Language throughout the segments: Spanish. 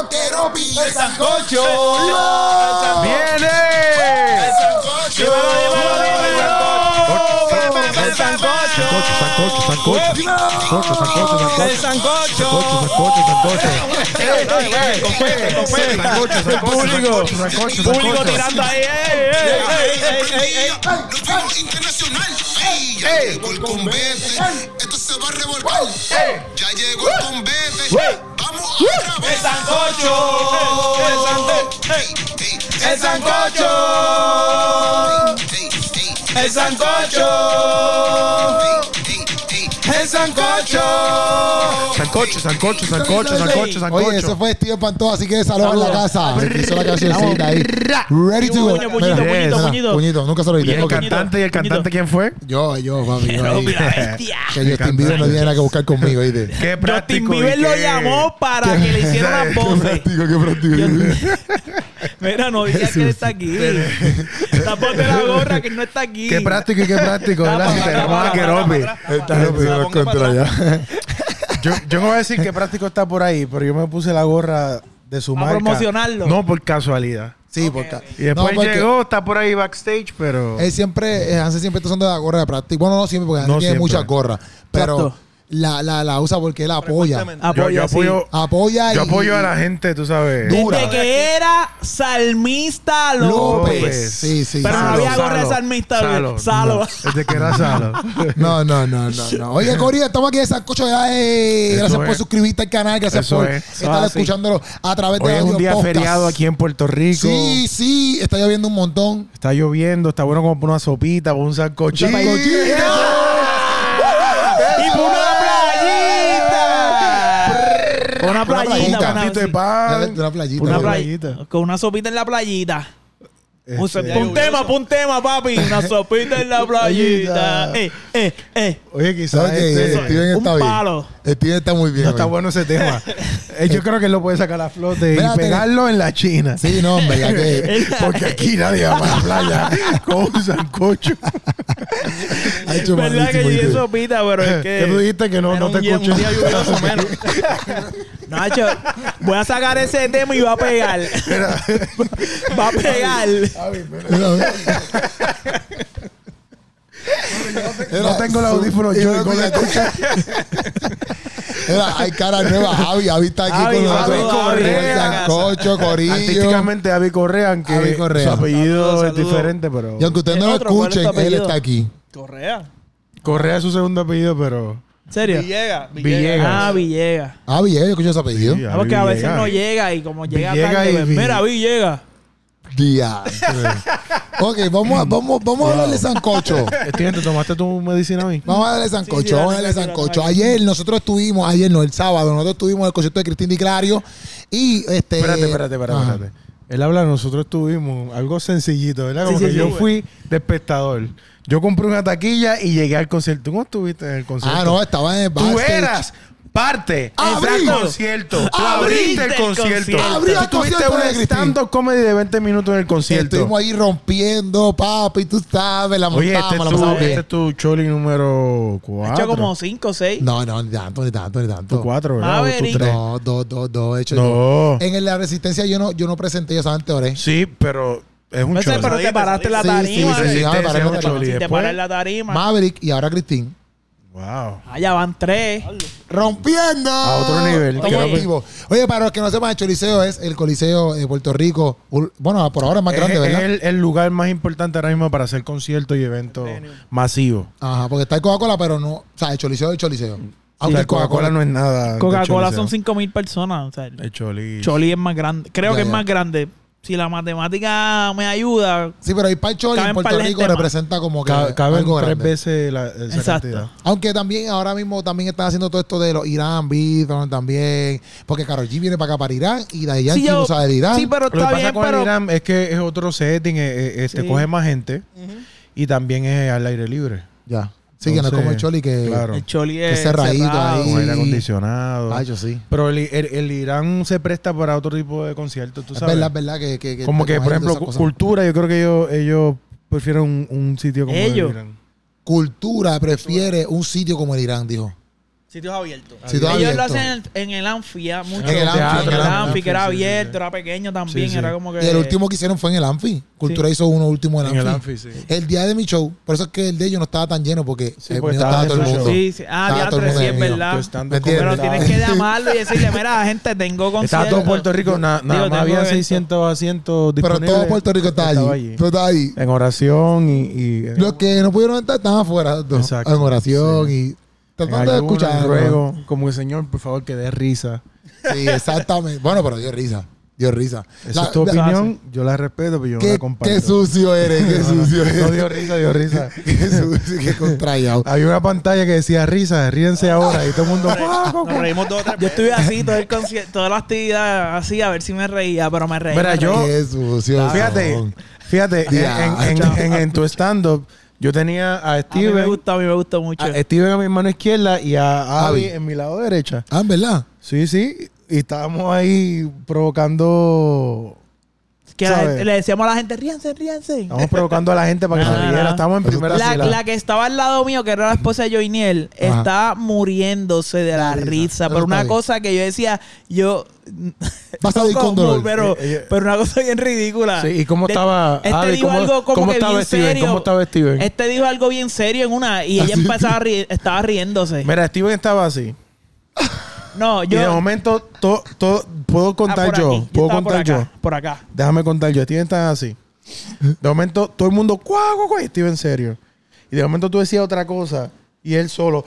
con Keropi. El sancocho. ¡Viene! Dímelo, dímelo, dímelo. El sancocho. Sancocho, sancocho, sancocho. Sancocho, sancocho, sancocho. El sancocho. Sancocho, sancocho, sancocho. Confete, confete. Sancocho, sancocho, sancocho, sancocho, Público sancocho. tirando ahí. ey, ey, ey, ey, ey, ey. Luchamos internacional. Ey, ya llegó el convete. Esto se va a revolver. Ya llegó el convete. Vamos otra El vez. sancocho. El sancocho. Ey, El sancocho. ey, ey, El sancocho. El sancocho. Sancocho, sancocho, sancocho, sancocho, sancocho. Oye, ese fue Steven Pantoja, así que saludos en la casa. El que hizo la cancioncita ahí. Ready to go. Puñito, puñito, puñito. Nunca se lo ¿Y dije. el Ok. cantante? ¿Y el cantante quién fue? Yo, yo, papi. Yo. Que Justin Bieber no tiene nada que buscar conmigo, ¿viste? Qué Justin práctico. Bieber y lo qué- llamó para que le hiciera las Qué voces. práctico, qué práctico. Mira, no digas que él está aquí. Tápate la gorra que no está aquí. Qué práctico y qué práctico, Tenemos a Keropi. Está pero no contra ya. Yo, yo no voy a decir que práctico está por ahí, pero yo me puse la gorra de su marca. promocionarlo. No por casualidad. Sí, porque. Y después no, porque llegó, está por ahí backstage, pero... Él siempre, eh, Hansel siempre está usando la gorra de práctica. Bueno, no siempre, porque Hansel No tiene siempre. muchas gorras. Pero Exacto. La, la, la usa porque él apoya. yo, Apoya, yo sí. apoyo, Apoya yo y- apoyo a la gente, tú sabes. Dura. Desde que era Salmista López. López. Sí, sí. Pero no había gorra de salmista. Salo. Salo. No, desde que era Salo. No, no, no, no, no. Oye, Cori, estamos aquí en Sancocho. eh, Eso gracias por es. suscribirte al canal. Gracias Eso por es. estar Ah, sí. escuchándolo a través de Hoy es un audio día podcast. feriado aquí en Puerto Rico. Sí, sí. Está lloviendo un montón. Está lloviendo, está bueno como para una sopita, para un sancochito. Sí. Una playita. una- Cantito de pan. Una playita. Una playita. Con una sopita en la playita. Un, Este, un tema, pon tema, papi. Una sopita en la playita. Eh, eh, eh. Oye, quizás este- Steven un está bien. palo. Steven está muy bien. no está bueno ese tema. Eh, Yo creo que él lo puede sacar a flote y pegarlo en la China. Sí, no, hombre, ya que. Porque aquí nadie va a la playa con un sancocho. Ha hecho Verdad que yo dije sopita, pero es que. ¿Qué tú dijiste que no, no te un día- escuché? Un día lluvioso menos. Nacho, voy a sacar ese tema y va a pegar. va a pegar. No tengo el audífono yo y con la escucha. Era, hay cara nueva. Javi, Javi está aquí Javi, con Javi nosotros. Correa. Con el sancocho, corillo. Artísticamente Avi Correa, aunque Avi Correa. su apellido Saludos, es diferente, pero Y aunque ustedes no lo otro, ¿cuál es tu escuchen, él está aquí. Correa. Correa es su segundo apellido, pero ¿En serio? Villegas. Villegas. Ah, Villegas. Ah, bien, yo escucho ese apellido. Sí, Ah, porque a veces Villegas. no llega y como llega Villegas tarde, pues, mira, Villegas. Día. ok, vamos a, vamos, vamos a darle sancocho. ¿te tomaste tu medicina hoy? Vamos a darle sancocho, Sí, sí, vamos a darle sancocho. Ayer nosotros estuvimos, ayer no, el sábado, nosotros estuvimos en el concierto de Cristín Di Clario y este... Espérate, espérate, espérate, espérate. Él habla, nosotros tuvimos algo sencillito, ¿verdad? Como Sí, sí, que sí. yo fui de espectador. Yo compré una taquilla y llegué al concierto. ¿Tú cómo estuviste en el concierto? Ah, no, estaba en el Tú backstage. eras parte Abrí. del concierto. Abriste el concierto. Abrí el tuviste concierto de un comedy de 20 minutos en el concierto. Estuvimos ahí rompiendo, papi, tú sabes, la Oye, montamos, este la tu, pasamos este bien. es tu choli número Ha 4. hecho como 5 o 6. No, no, ni tanto, ni tanto, ni Tu tanto. 4, ¿verdad? O tu y- tres. No, dos, dos, dos, he hecho No. yo. En la resistencia yo no, yo no presenté, yo solamente oré. Sí, pero es un No sé, choli. pero te paraste la Sí, tarima. sí, sí, sí, en la tarima. Maverick y ahora Cristín. Wow. Allá van tres. Rompiendo. A otro nivel. Estamos Oye. para los que no sepan, el Choliseo es el Coliseo de Puerto Rico. Ul- Bueno, por ahora es más grande, es, ¿verdad? es el, el lugar más importante ahora mismo para hacer conciertos y eventos masivos. Ajá, porque está el Coca-Cola, pero no. O sea, el Choliseo es el Choliseo. Aunque la el Coca-Cola no es nada. Coca-Cola Choliseo. son 5 mil personas. O sea, el El Choli. Choli es más grande. Creo Ya, que es ya. más grande. Si la matemática me ayuda. Sí, pero para el Choli en Puerto Rico representa como que Ca- Caben algo tres grande. veces la, esa Exacto. cantidad. Aunque también ahora mismo también están haciendo todo esto de los Irán, Bithorn también. Porque Karol G viene para acá para Irán y de Yankee yo- no sabe de Irán. sí, pero Lo que está pasa bien, con pero. el Irán es que es otro setting, este Sí. coge más gente y también es al aire libre. Ya. Sí, que no es como el Choli que, Claro. El Choli Que es cerradito cerrado. ahí. Con aire acondicionado. Ah, yo sí. Pero el, el- el Irán se presta para otro tipo de conciertos, tú Es sabes. verdad, es verdad que, que, que como que, por ejemplo, cultura, yo creo que ellos, ellos prefieren un, un sitio como Ellos. el Irán. cultura prefiere un sitio como el Irán, dijo. Sitios abiertos. Sitios Ellos lo hacen en, en el Anfia, mucho. En el Anfi, En en el el Anfi, que era Anfi, sí, sí, abierto, sí. era pequeño también. Sí, sí. Era como que. Y el último que hicieron fue en el Anfi. Cultura hizo uno último en el En el Anfi. Anfi, sí. El día de mi show, por eso es que el de ellos no estaba tan lleno, porque Sí, el mío estaba estaba todo el mundo. Sí, sí. Ah, Estaba todo el diatre, mundo sí, es el verdad. Pero tienes que llamarlo y decirle, mira, gente, tengo Estaba concierto. todo Puerto Rico, na- nada más había evento. 600 asientos Pero disponibles. todo Puerto Rico estaba Estaba allí. Estaba allí. En oración y... y Los que no pudieron entrar estaban afuera. Exacto. En oración y tratando de ayuno, escuchar. en ¿no? ruego, como el Señor, por favor, que dé risa. Sí, exactamente. Bueno, pero dio risa. Dio risa. Esa La- es tu la- opinión, yo la respeto, pero yo no Qué, la comparto. qué sucio eres, qué sucio No eres. dio risa, dio risa. Qué sucio, qué contrallado. Había una pantalla que decía risa, ríense ahora. Y todo el mundo... Nos reímos dos Yo estuve así todo el concierto, toda la actividad así, a ver si me reía, pero me reí. Mira, me yo-. Qué sucio. Fíjate, fíjate, en, Ya. en- en- en- en tu stand-up, yo tenía a A mí me Steven, gustó, a mí me gustó mucho. a Steven a mi mano izquierda y a Abby Abby. en mi lado derecha. Ah, ¿en verdad? Sí, sí. Y estábamos ahí provocando. Que la ¿sabes? gente- le decíamos a la gente, ríanse, ríanse. Estamos provocando a la gente para que No, se no, riera. no. Estamos en primera La, fila. la que estaba al lado mío, que era la esposa de Joiniel, Ajá. está muriéndose de la risa. risa. Eso Por una bien. cosa que yo decía, yo. Vas a con dolor. Pero, Eh, ella- pero una cosa bien ridícula. Sí, ¿y cómo De- estaba Este dijo ¿Cómo- algo como cómo que estaba bien Steven? serio. ¿Cómo estaba Steven? Este dijo algo bien serio en una y ella empezaba a ri- estaba riéndose. Mira, Steven estaba así. No, Y de yo. momento, to- to- puedo Ah, contar yo. Puedo estaba por contar yo. acá, Por acá. Déjame contar yo. Steven estaba así. De momento, todo el mundo, cuá, cuá, cuá, y Steven serio. Y de momento tú decías otra cosa y él solo.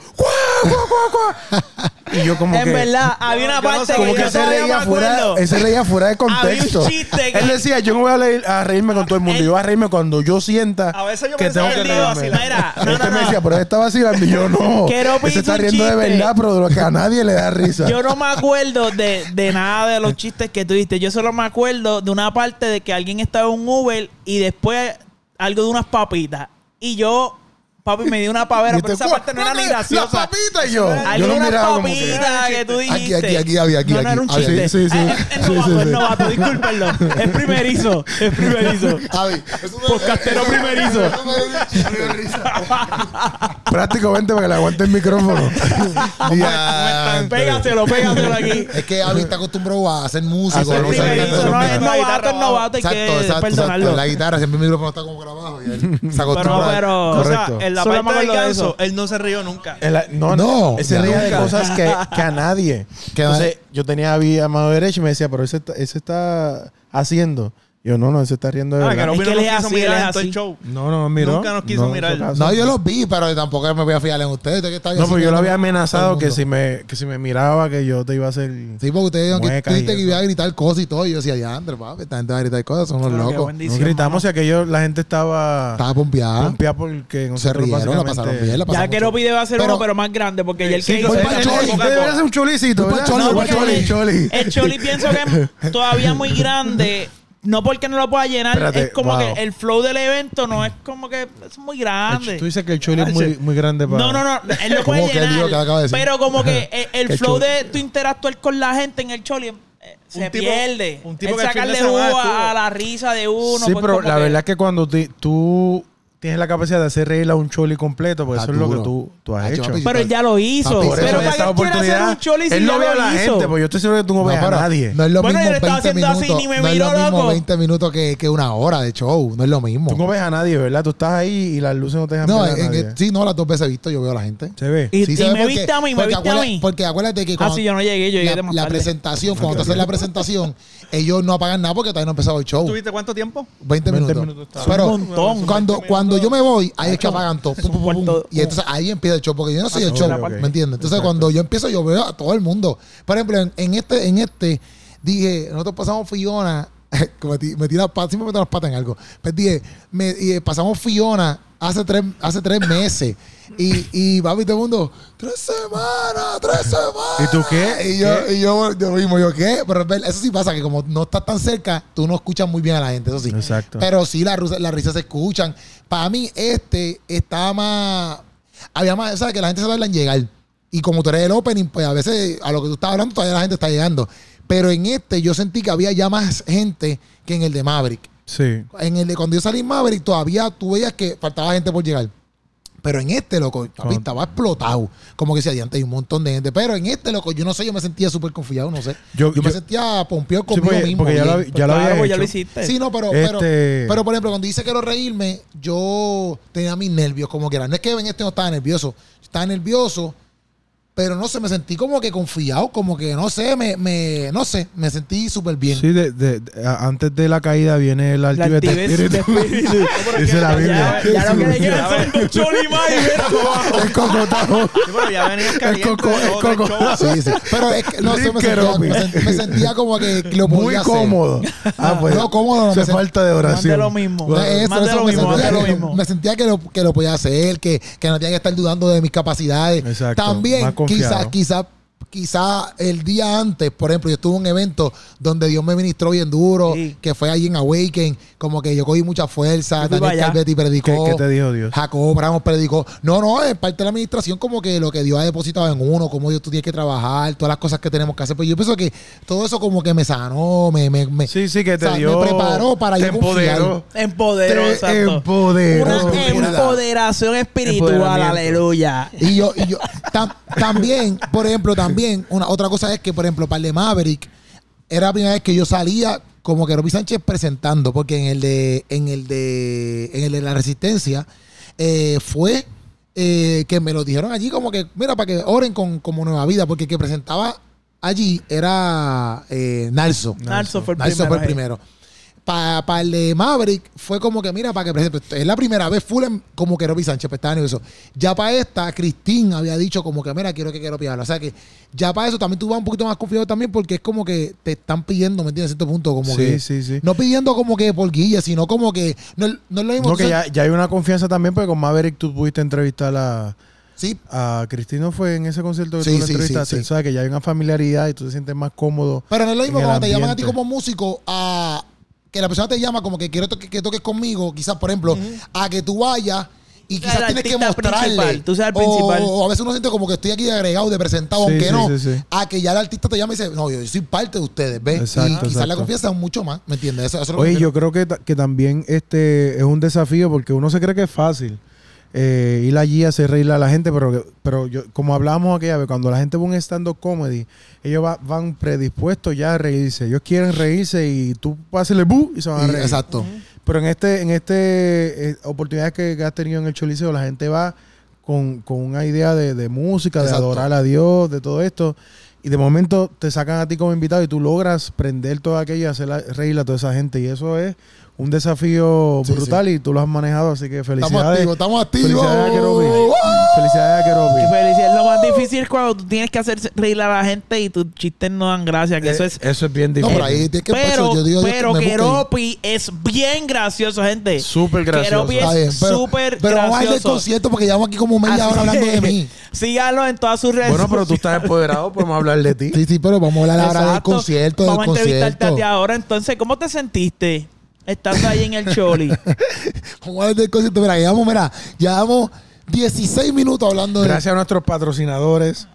Y yo como En que... verdad, había una parte Como que que yo se todavía reía me fuera, acuerdo. él se reía fuera de Había un contexto. chiste que- Él decía, yo no voy a, leer- a reírme con todo el mundo, yo voy a reírme cuando yo sienta A veces yo que pensaba tengo que que él iba a reírme. vacilar. Mira, no, Este no, me no. decía, pero él está vacilando y yo no. Él se está un riendo de chiste. verdad, pero de lo que a nadie le da risa. Yo no me acuerdo de, de nada de los chistes que tú diste. Yo solo me acuerdo de una parte de que alguien estaba en un Uber y después algo de unas papitas. Y yo, papi, me dio una pavera, pero esa parte no era ni "¿Cuál es? graciosa. La papita y yo. Yo lo miraba como que... papitas que, tú Aquí, dijiste. aquí, aquí, había, aquí, no, no aquí. era un Había. chiste. Sí, sí, sí. Es, es Sí, novato, sí, es novato, discúlpenlo. Es primerizo, es primerizo. Javi, Podcastero primerizo. eso me- me dio risa. Prácticamente para que le aguante el micrófono. Ya, Pégaselo, pégaselo aquí. Es que Javi está acostumbrado a hacer música. Es primerizo, no, es novato, es novato, hay Exacto, que exacto, exacto. perdonarlo. La guitarra, siempre el micrófono está como él se Pero, acostumbra. pero, O sea, Correcto. En la Solo me parte acuerdo de ganso, eso. él no se rió nunca. En la- no, No, Él se ya de nunca. cosas que, que a nadie. Que a- Entonces, yo tenía a Abby a mano derecha y me decía, pero ese está, ese está haciendo. Yo, no, no, ese está riendo de Ah, verdad. que no Es que él es quiso así, él mirar es en todo el así. show. No, no, miró. Nunca nos quiso No, mirar. No, yo los vi, pero tampoco me voy a fiar en ustedes. ¿Ustedes qué estaban No, porque yo lo había amenazado que si, me, que si me miraba que yo te iba a hacer... Sí, porque ustedes dijeron que que iba a gritar cosas y todo. Y yo decía, ya, André, papi, esta gente va a gritar cosas, son unos Pero locos. bendición, Nos gritamos y aquello la gente estaba... Estaba pompeada. pompeada porque Se nosotros rieron, la pasaron bien. La Ya pasaron que mucho. no pide va a hacer Pero- uno, pero más grande, porque ya el que hizo-. Debería hacer un cholicito, No. El Choli pienso que es todavía muy grande. No porque no lo pueda llenar, Espérate, es como wow. que el flow del evento no es como que es muy grande. Tú dices que el Choli es muy, muy grande para... No, no, no, él lo ¿Cómo puede que que llenar. acaba de decir? Pero como que el, el Que flow de tu interactuar con la gente en el Choli eh, se Un tipo- pierde. un tipo el que sacarle jugo a, la risa de uno. sí, pues pero la que- verdad es que cuando ti- tú tienes la capacidad de hacer reír a un Choli completo, pues Está eso es lo que tú, tú has hecho. papi, Pero él ya lo hizo. Papi, Por pero eso para esta qué quiere hacer oportunidad. un Choli si él no ya ve a lo la hizo? gente, pues yo estoy seguro que tú no, No, ves a pero nadie. No es lo Bueno, yo mismo le estaba 20 haciendo así, minutos. ni me no es miró, lo mismo loco. 20 minutos que, que una hora de show. No es lo mismo. Tú no ves a nadie, ¿verdad? Tú estás ahí y las luces no te dejan No, ver a en- nadie. en- sí, no, las dos veces he visto, yo veo a la gente. Se ve. Y, Sí, y ¿sabes me por qué? viste a mí, me porque viste a acuérdate- mí. Porque acuérdate que Ah, cuando sí, yo no llegué, yo llegué la, de más la tarde. presentación, cuando te hacen la presentación, ellos no apagan nada porque todavía no ha empezado el show. ¿Tuviste cuánto tiempo? 20 20 minutos. Pero Un montón. cuando, cuando yo me voy, ahí es que apagan todo. Pum, pum, y entonces ahí empieza el show, porque yo no soy el Ok, show. ¿me entiendes? Entonces Exacto. cuando yo empiezo, yo veo a todo el mundo. Por ejemplo, en, en este, en este, dije, nosotros pasamos Fiona, que metí las patas, siempre meto las patas en algo. Pues dije, me- y, pasamos Fiona hace tres, hace tres meses. Y, y papi, todo el mundo, tres semanas, tres semanas. ¿Y tú qué? Y yo, y yo, yo mismo, yo, ¿qué? Pero eso sí pasa, que como no estás tan cerca, tú no escuchas muy bien a la gente, eso sí. Exacto. Pero sí, las risas las risas se escuchan. Para mí, este estaba más. Había más, ¿sabes? Que la gente se tarda en llegar. Y como tú eres el opening, pues a veces a lo que tú estás hablando, todavía la gente está llegando. Pero en este, yo sentí que había ya más gente que en el de Maverick. Sí. En el de cuando yo salí en Maverick, todavía tú veías que faltaba gente por llegar. Pero en este, loco, papi, estaba explotado. Como que decía, antes hay un montón de gente. Pero en este, loco, yo no sé, yo me sentía súper confiado, no sé. Yo, Yo- me sentía pompeado Sí, conmigo porque, mismo. porque ya lo, bien. ya lo había pues ya lo hiciste. Sí, no, pero, pero, Este- pero, por ejemplo, cuando dice quiero reírme, yo tenía mis nervios como que era. No es que en este no estaba nervioso. Estaba nervioso, pero no sé, me sentí como que confiado, como que no sé, me, me no sé, me sentí súper bien. Sí, de, de- antes de la caída viene La altivez de espíritu. Dice la Ya- Biblia. Ya, lo que le queda son dos cholimás y. El cocotado. Sí, pero ya venía el todo el coco- show. Sí, sí. Pero es que no sé, me sentía, Keropi. me sent- me sentía como que lo Muy podía hacer. cómodo. Ah, pues. No, cómodo, sent- falta de Más oración. de lo mismo. No, eso, Más de eso, lo me mismo, más sentía de lo mismo. Me sentía que lo, que lo podía hacer, que, que no tenía que estar dudando de mis capacidades. Exacto, También, más confiado. quizás, quizás, quizás el día antes, por ejemplo, yo estuve en un evento donde Dios me ministró bien duro, Sí. que fue allí en Awaken, como que yo cogí mucha fuerza, Daniel. Calvetti predicó. ¿Qué, qué te dijo Dios? Jacob Ramos predicó. No, no, es parte de la administración como que lo que Dios ha depositado en uno, cómo Dios tú tienes que trabajar, todas las cosas que tenemos que hacer. Pues yo pienso que todo eso como que me sanó, me, me, me, Sí, sí, que te o sea, dio. me preparó para te yo empoderó. Empoderó, Te exacto. empoderó. Una empoderación espiritual, aleluya. Y yo, y yo tam- también, por ejemplo, también, una otra cosa es que, por ejemplo, para el de Maverick, era la primera vez que yo salía como que Roby Sánchez presentando, porque en el de, en el de, en el de la resistencia, eh, fue eh, que me lo dijeron allí como que, mira, para que oren con como nueva vida, porque el que presentaba allí era eh, Nalso. Narso fue el Nalso primero. fue el primero. Para el de Maverick fue como que, mira, para que presente. Es la primera vez full en- como que Roby Sánchez pues, estaba nervioso. Ya para esta, Cristín había dicho como que, mira, quiero que quiero habla. O sea que ya para eso también tú vas un poquito más confiado también porque es como que te están pidiendo, ¿me entiendes? A cierto punto, como Sí, que. sí, sí. No pidiendo como que por guilla, sino como que. No, no es lo mismo. No, que ya, ya hay una confianza también, porque con Maverick tú pudiste entrevistar a, Sí, a Cristino fue en ese concierto que Sí, tú lo sí, entrevistaste. sí. sabes que ya hay una familiaridad y tú te sientes más cómodo. Pero no es lo mismo cuando te llaman a ti como músico a que la persona te llama como que quiero que toques conmigo, quizás por ejemplo, a que tú vayas y quizás el tienes que mostrarle. principal, tú seas el principal. o a veces uno siente como que estoy aquí agregado, de presentado, Sí, aunque sí, no. sí, sí. A que ya el artista te llama y dice, no, yo soy parte de ustedes, ¿ves? Exacto, y quizás la confianza es mucho más, ¿me entiendes? Eso, eso es lo que Oye, yo creo que, que también este es un desafío porque uno se cree que es fácil eh, ir allí a hacer reír a la gente, pero, pero yo, como hablábamos aquella vez, cuando la gente va a un stand-up comedy, ellos va- van predispuestos ya a reírse. Ellos quieren reírse y tú hacerle bu y se van a reír. exacto. Pero en este, en este eh, oportunidades que, has tenido en el Choliseo, la gente va con, con una idea de, de música, de adorar a Dios, de todo esto. Y de momento te sacan a ti como invitado y tú logras prender todo aquello y hacer la- reír a toda esa gente. Y eso es un desafío Sí, brutal y tú lo has manejado, así que Estamos felicidades. activos, estamos activos. Felicidades a Keropi. Felicidades a Keropi. Lo más difícil es cuando tú tienes que hacer reír a la gente y tus chistes no dan gracia, que eso Eh, es... eso es bien No, difícil. por ahí tienes que pero, yo digo, pero ahí. Keropi es bien gracioso, gente. Súper gracioso. Keropi es pero- súper Pero vamos a darle el gracioso. concierto porque llevamos aquí como media hora Así hablando de que mí. Síganlo en todas sus redes Bueno, pero tú estás empoderado, podemos hablar de ti. Sí, sí, pero vamos a hablar ahora del concierto, del Vamos a entrevistarte a ti concierto. ahora. Entonces, ¿cómo te sentiste estando ahí en el Choli? Vamos a hablar del concierto. Mira, llevamos, mira, llevamos 16 minutos hablando de Gracias a nuestros patrocinadores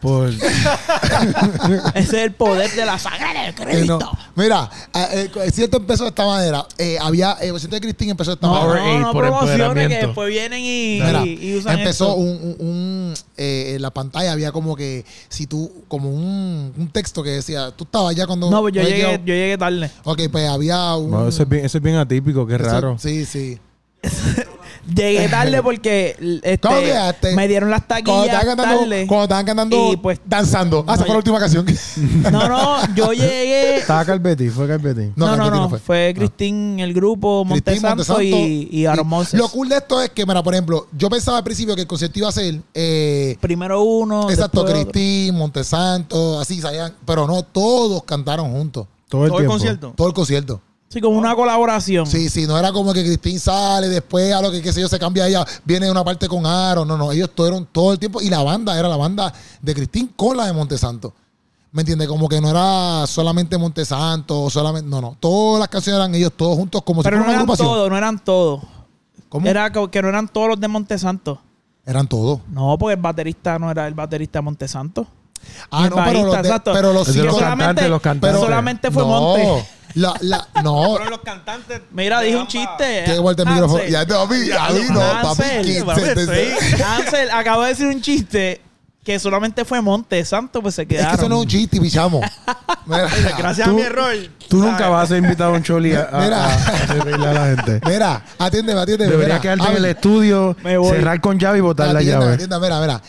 por... Ese es el poder de la sangre de Eh, Cristo. no. Mira, eh, el concierto empezó de esta manera. Eh, había, el concierto de Cristín empezó de esta No, manera. No, no por promociones que después vienen y, Mira, y- y usan empezó esto. un, un- un, eh, en la pantalla había como que si tú como un, un texto que decía tú estabas ya cuando No, pues yo llegué, llegado? yo llegué tarde. ok pues había un No, eso, es bien, eso es bien atípico, qué eso- raro. sí sí Llegué tarde porque este, me dieron las cuando taquillas estaban cantando tarde. cuando estaban cantando Y, pues, danzando ah esa no, fue la última canción No, no, yo llegué. Estaba Calvetti, fue Calvetti. No, no, Calvetti no. fue. Fue Cristín, el grupo Montesanto, Montesanto y, y Aaron Moses. lo cool de esto es que mira por ejemplo yo pensaba al principio que el concierto iba a ser eh, Primero uno. exacto. Cristín Montesanto así salían pero no todos cantaron juntos Todo el Todo el concierto. todo el concierto Sí, como una colaboración. Sí, sí, no era como que Cristín sale, después a lo que qué sé yo se cambia ella, viene una parte con Aaron, no, no, ellos fueron todo el tiempo y la banda era la banda de Cristín con la de Montesanto. ¿Me entiendes? Como que no era solamente Montesanto, solamente, no, no, todas las canciones eran ellos todos juntos como Pero si no fuera una eran todos, no eran todos. ¿Cómo? Era que no eran todos los de Montesanto. Eran todos. No, porque el baterista no era el baterista de Montesanto. Ah, no, pero los, de- pero los cinco- cantantes, los cantantes. pero solamente fue no, Monte. La, la, no. Fueron los cantantes. Mira, dije un chiste. Tiene que el micrófono. Ya te papi, a mí no, papi. Ansel acabo de decir un chiste que solamente fue Monte Santo, pues se Es quedaron. que eso no es un chiste, pichamos. Mira, Gracias Tú- a mi error. Tú ¿sabes? nunca vas a ser invitado a un choli a, a- Mira. a a la gente. mira, atiéndeme, atiéndeme. Debería mira, quedarte en el estudio, Me voy. cerrar con llave y botar la llave. atiéndeme, mira, mira.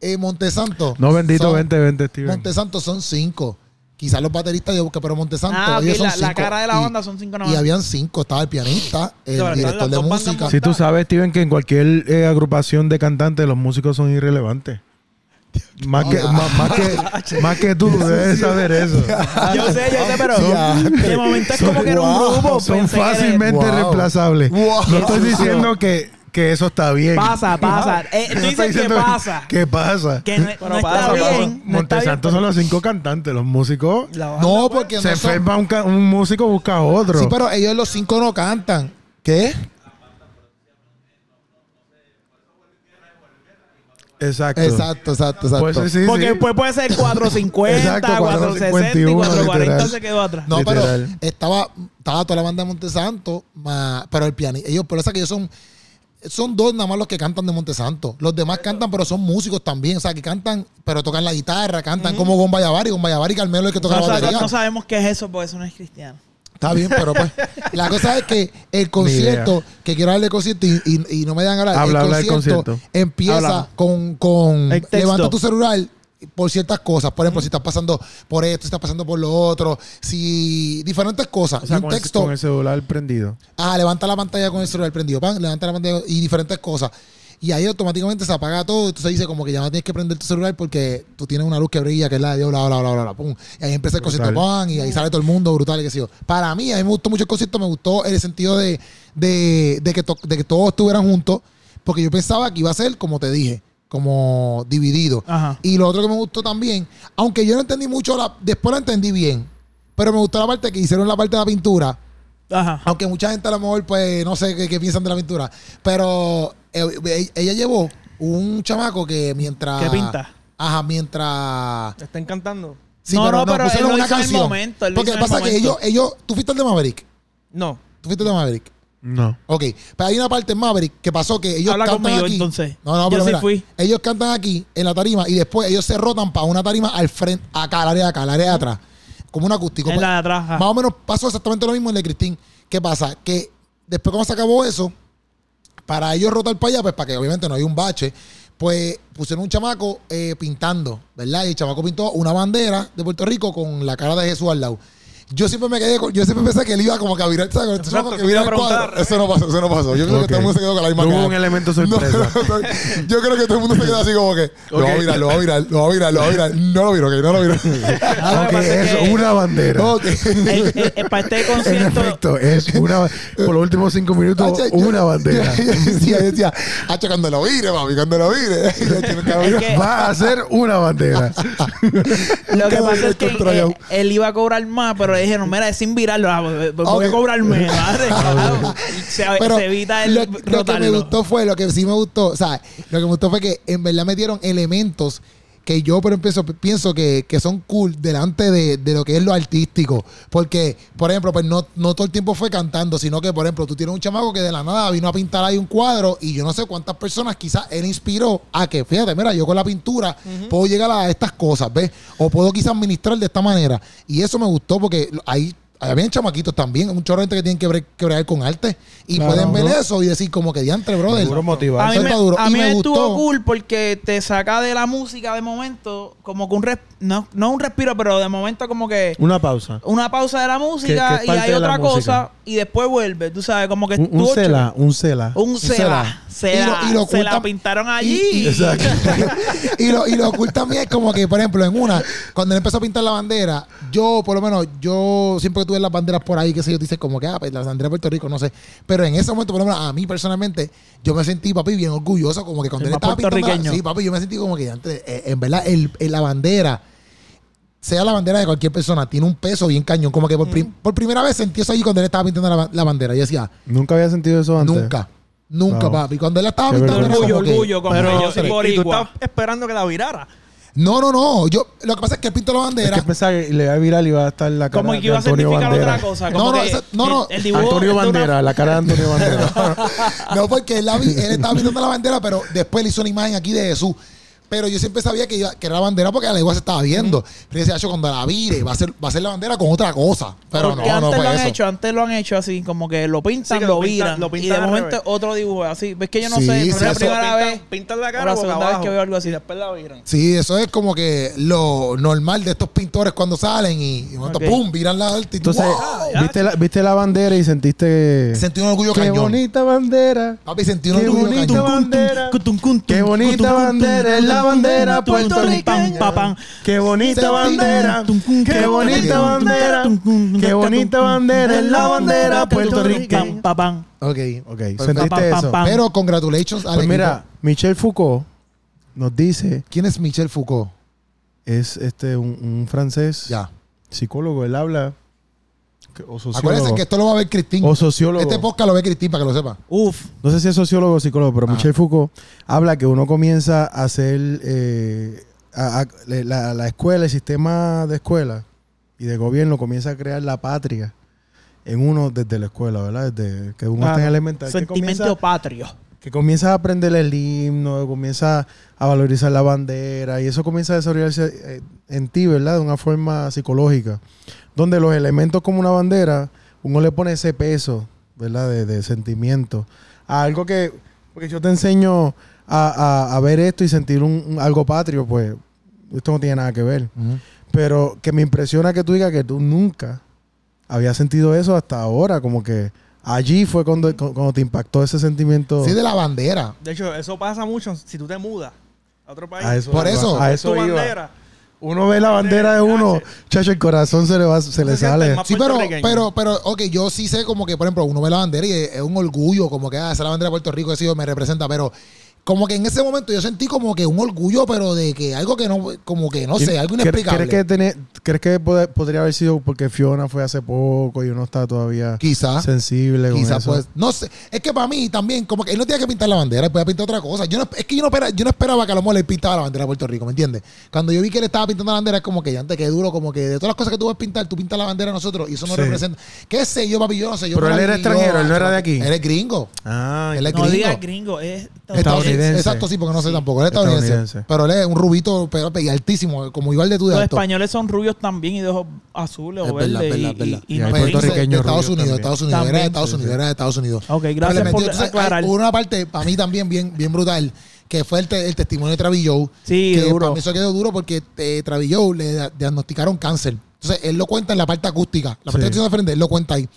Eh, Montesanto. No, bendito, son- vente, vente, Steven. Montesanto son cinco. Quizás los bateristas, yo busqué, pero Montesanto, Ah, ok, ellos son la- la cinco. cara de la Y- banda son cinco Y nomás. habían cinco. Estaba el pianista, el director de música. Si tú sabes, Steven, que en cualquier eh, agrupación de cantantes los músicos son irrelevantes. Más que, más, más que, más que tú debes saber eso. Yo sé, yo sé, pero Son- de momento es como que era un Wow, grupo. Son fácilmente Wow. reemplazables. Wow. No estoy diciendo que, que eso está bien. Pasa, pasa. Eh, tú dices que diciendo pasa. ¿Qué pasa? Que no, no pasa, está pasa. bien. No está Montesanto bien, son los cinco cantantes. Los músicos... No, porque Se no son- enferma un, ca- un músico, busca otro. Sí, pero ellos los cinco no cantan. ¿Qué? Exacto. Exacto, exacto, exacto. Pues sí, Porque después puede ser 450, Exacto, 460 y 451, 440 literal. se quedó atrás. No, pero estaba, estaba toda la banda de Montesanto, más, pero el pianista, ellos, por eso es que ellos son, son dos nada más los que cantan de Montesanto. Los demás cantan, pero son músicos también, o sea, que cantan, pero tocan la guitarra, cantan como Gon Bayavari, Gon Bayavari y Carmelo es el que toca No, la sabe- batería. no sabemos qué es eso porque eso no es cristiano. Está bien, pero pues, la cosa es que el concierto, que quiero hablar del concierto y, y- y no me dan hablar, Habla, el habla del concierto concierto. empieza Háblame. con, con levanta tu celular por ciertas cosas. Por ejemplo, si estás pasando por esto, si estás pasando por lo otro, si diferentes cosas. O sea, y un con, el, texto, con el celular prendido. ah, levanta la pantalla con el celular prendido, pan, levanta la pantalla y diferentes cosas. Y ahí automáticamente se apaga todo. Entonces dice como que ya no tienes que prender tu celular porque tú tienes una luz que brilla, que es la de Dios, bla, bla, bla, bla, bla, pum. Y ahí empieza el concierto, Brutal. pan, y ahí sale todo el mundo, brutal, y qué sé yo. Para mí, a mí me gustó mucho el concierto, me gustó el sentido de, de, de que, to- de que todos estuvieran juntos, porque yo pensaba que iba a ser, como te dije, como dividido. Ajá. Y lo otro que me gustó también, aunque yo no entendí mucho, la, después lo entendí bien, pero me gustó la parte que hicieron la parte de la pintura. Ajá. Aunque mucha gente a lo mejor, pues, no sé qué, qué piensan de la pintura. Pero eh, eh, ella llevó un chamaco que mientras. ¿Qué pinta? Ajá, mientras. Te están cantando. Sí, No, pero no, no, pero pusieron él lo una hizo en el canción. momento, él lo Porque hizo en el pasa que ellos, ellos. ¿Tú fuiste el de Maverick? No. ¿Tú fuiste el de Maverick? No. Ok, pero hay una parte en Maverick que pasó que ellos Habla cantan conmigo, aquí. entonces. No, no, Yo pero sí mira, fui. ellos cantan aquí en la tarima y después ellos se rotan para una tarima al frente, acá, al área de acá, al área de atrás, como un acústico. En Pues, la de atrás. ajá. Más o menos pasó exactamente lo mismo en el de Cristín. ¿Qué pasa? Que después cuando se acabó eso, para ellos rotar para allá, pues para que obviamente no haya un bache, pues pusieron un chamaco eh, pintando, ¿verdad? Y el chamaco pintó una bandera de Puerto Rico con la cara de Jesús al lado. Yo siempre me quedé con, yo siempre pensé que él iba como que a virar, ¿sabes? Con este Exacto, chamaco que vira cuadro. preguntar. Eso no pasó, eso no pasó. Yo creo que todo el mundo se quedó con la misma No hubo cara. un elemento No, sorpresa. no, no. Yo creo que todo el mundo se quedó así como que lo va a virar, lo va a virar, lo va a virar, lo va a virar. No lo viro, ok, no lo viro. Ah, ok, es que- una bandera. ok. El- el- el- para este En concierto. efecto, es una. Por los últimos cinco minutos, yo- una bandera. Yo, yo decía, yo decía, hacho, cuando lo vire, mami, cuando lo vire. Yo, yo nunca lo Es viro. que- Va a ser una bandera. Lo que Nunca pasa es que tryout. él iba a cobrar más, pero le dijeron, mira, es sin virarlo, ah, voy a cobrar menos. madre, claro. se, Pero se evita el lo, lo que me rotarlo. gustó fue, lo que sí me gustó, o sea, lo que me gustó fue que en verdad metieron elementos que yo por ejemplo pienso que, que son cool delante de, de lo que es lo artístico. Porque, por ejemplo, pues no, no todo el tiempo fue cantando, sino que, por ejemplo, tú tienes un chamaco que de la nada vino a pintar ahí un cuadro y yo no sé cuántas personas quizás él inspiró a que, fíjate, mira, yo con la pintura puedo llegar a estas cosas, ¿ves? O puedo quizás ministrar de esta manera. Y eso me gustó porque ahí habían chamaquitos también, un chorro de gente que tienen que, bre- que bregar con arte y Claro. pueden ver eso y decir como que diantre, brother. Seguro motivar. A mí, me, duro. a mí me estuvo gustó. cool porque te saca de la música de momento, como que un res- no, no un respiro, pero de momento como que Una pausa. una pausa de la música Que- que es y hay otra música. cosa y después vuelve, tú sabes, como que Un, un cela, un cela. Un cela. Se, Y lo- la, y lo se la ocultan- pintaron allí. y- y- Exacto. y, lo, y lo también es como que, por ejemplo, en una, cuando él empezó a pintar la bandera, yo, por lo menos, yo siempre que tuve las banderas por ahí, que sé yo, dices como que, ah, pues la bandera de Puerto Rico, no sé. Pero en ese momento, por lo menos, a mí personalmente, yo me sentí, papi, bien orgulloso, como que cuando El él estaba pintando. Sí, papi, yo me sentí como que, antes, eh, en verdad, el, el- la bandera, sea la bandera de cualquier persona, tiene un peso bien cañón. Como que por, prim- por primera vez sentí eso allí cuando él estaba pintando la, la bandera. Y decía, Nunca había sentido eso antes. nunca, nunca, Wow. papi. Cuando él estaba pintando, era orgullo, como que- orgullo, como Pero que yo soy y- y tú boricua. estabas esperando que la virara. No, no, no. Yo, lo que pasa es que él pintó la Es bandera. que pensaba que le iba a viral y iba a estar la cara Como que iba a significar otra cosa. Como No, no, que esa- no, no. El, el dibujo Antonio es una- Bandera, la cara de Antonio Bandera. no, porque él, la vi- él estaba pintando la bandera, pero después le hizo una imagen aquí de Jesús. Pero yo siempre sabía que, iba- que era la bandera porque a la igual se estaba viendo. Pero yo decía, "Acho, cuando la vire, va a ser, va a ser la bandera con otra cosa. Pero Porque no, no antes lo han eso. hecho, antes lo han hecho así, como que lo pintan, Sí, que lo, lo pintan- viran. lo y pintan de al momento revés. otro dibujo así. Ves que yo no Sí, sé, no sí, es la eso- primera pintan, vez. pintan la o cara la boca segunda vez abajo. que veo algo así. Después la viran. Sí, eso es como que lo normal de estos pintores cuando salen y, y de momento, Ok. ¡pum! Viran la alta y tú, Entonces, ¡wow! ¿viste, la, viste la bandera y sentiste... Sentí un orgullo Qué cañón. bonita bandera. Papi, sentí un Qué orgullo bonita cañón. bandera. Qué bonita bandera es la bandera puertorriqueña. Qué bonita bandera. Qué bonita bandera. Qué bonita bandera es la bandera puertorriqueña. Pam, pam, Ok. Ok, sentiste eso. Pero congratulations al Pues equipo. mira, Michel Foucault nos dice, ¿Quién es Michel Foucault? es este un, un francés Ya. psicólogo, él habla o Acuérdense que esto lo va a ver Cristín. O sociólogo. Este podcast lo ve Cristín para que lo sepa. Uf. no sé si es sociólogo o psicólogo, pero Ajá. Michel Foucault habla que uno comienza a hacer eh, a- a- le- la, la escuela, el sistema de escuela y de gobierno comienza a crear la patria en uno desde la escuela, ¿verdad? Desde que uno está en elemental. Sentimiento comienza- patrio. Que comienzas a aprender el himno, comienzas a valorizar la bandera y eso comienza a desarrollarse eh, en ti, ¿verdad? De una forma psicológica, donde los elementos como una bandera, uno le pone ese peso, ¿verdad? De, de sentimiento. A algo que, porque yo te enseño a, a- a ver esto y sentir un, un- algo patrio, pues esto no tiene nada que ver. Pero que me impresiona que tú digas que tú nunca habías sentido eso hasta ahora, como que allí fue cuando, cuando te impactó ese sentimiento. Sí, de la bandera. De hecho, eso pasa mucho si tú te mudas a otro país. A eso Por eso, a Es tu eso iba. bandera. Uno ve la bandera de uno, chacho, el corazón se le va, se le sale. Sí, pero, pero, pero, ok, yo sí sé como que, por ejemplo, uno ve la bandera y es, es un orgullo, como que, ah, esa es la bandera de Puerto Rico, eso me representa, pero como que en ese momento yo sentí como que un orgullo, pero de que algo que no, como que no sé, algo ¿Cre- inexplicable. ¿Crees que, tiene- ¿crees que pod- podría haber sido porque Fiona fue hace poco y uno está todavía Quizá. sensible Quizás pues, no sé, es que para mí también, como que él no tenía que pintar la bandera, él podía pintar otra cosa. Yo no, es que yo no, espera- yo no esperaba que a lo mejor él pintaba la bandera de Puerto Rico, ¿me entiendes? Cuando yo vi que él estaba pintando la bandera, es como que ya antes que duro, como que de todas las cosas que tú vas a pintar, tú pintas la bandera de nosotros y eso no Sí. representa. ¿Qué sé yo, papi? Yo no sé. Yo Pero él era yo- extranjero, él no era de aquí. Él es gringo. Ah, Él es No gringo. digas gringo, es Estadounidense. Exacto, sí, porque no sé tampoco. Él es estadounidense. Estadounidense. Pero él es un rubito pero, y altísimo, como igual de tú de Los alto. españoles son rubios también y de ojos azules Es o verdad, verdes. verdad, y- verdad. y- y Y no puertorriqueños Estados Unidos, también. Estados Unidos, era de. Estados Unidos, sí. era de Estados Unidos. Ok, gracias metió- por entonces, aclarar. hay una parte, para mí también bien, bien brutal, que fue el, te- el testimonio de Travis Joe. Sí, que duro. Para mí eso quedó duro porque eh, Travis Joe le diagnosticaron cáncer. Entonces, él lo cuenta en la parte acústica. La parte Sí. que de frente, él lo cuenta ahí. Le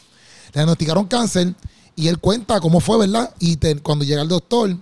diagnosticaron cáncer y él cuenta cómo fue, ¿verdad? Y te- cuando llega el doctor,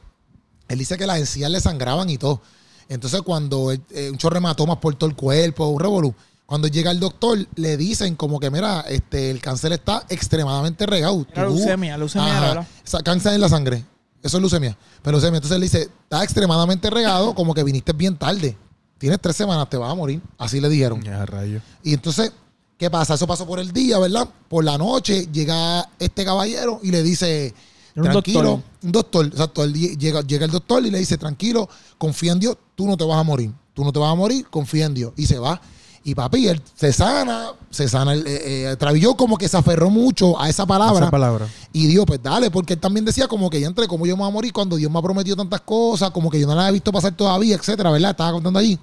él dice que las encías le sangraban y todo. Entonces, cuando él- eh, un chorro de hematomas por todo el cuerpo, un revolú. Cuando llega el doctor, le dicen como que, mira, este, el cáncer está extremadamente regado. Era Tú- leucemia, leucemia era, Ajá. ¿verdad? Esa- cáncer en la sangre. Eso es leucemia. Pero leucemia. Entonces él dice, está extremadamente regado, como que viniste bien tarde. Tienes tres semanas, te vas a morir. Así le dijeron. Ya, rayo. Y entonces, ¿qué pasa? Eso pasó por el día, ¿verdad? Por la noche llega este caballero y le dice, Un tranquilo, doctor. un doctor, exacto, él llega, llega el doctor y le dice, tranquilo, confía en Dios, tú no te vas a morir, tú no te vas a morir, confía en Dios. Y se va. Y papi, él se sana, se sana, el- eh, eh, Travilló como que se aferró mucho a esa palabra. Esa palabra. Y Dios, pues dale, porque él también decía como que ya entre como yo me voy a morir cuando Dios me ha prometido tantas cosas, como que yo no las he visto pasar todavía, etcétera, ¿verdad? Estaba contando allí.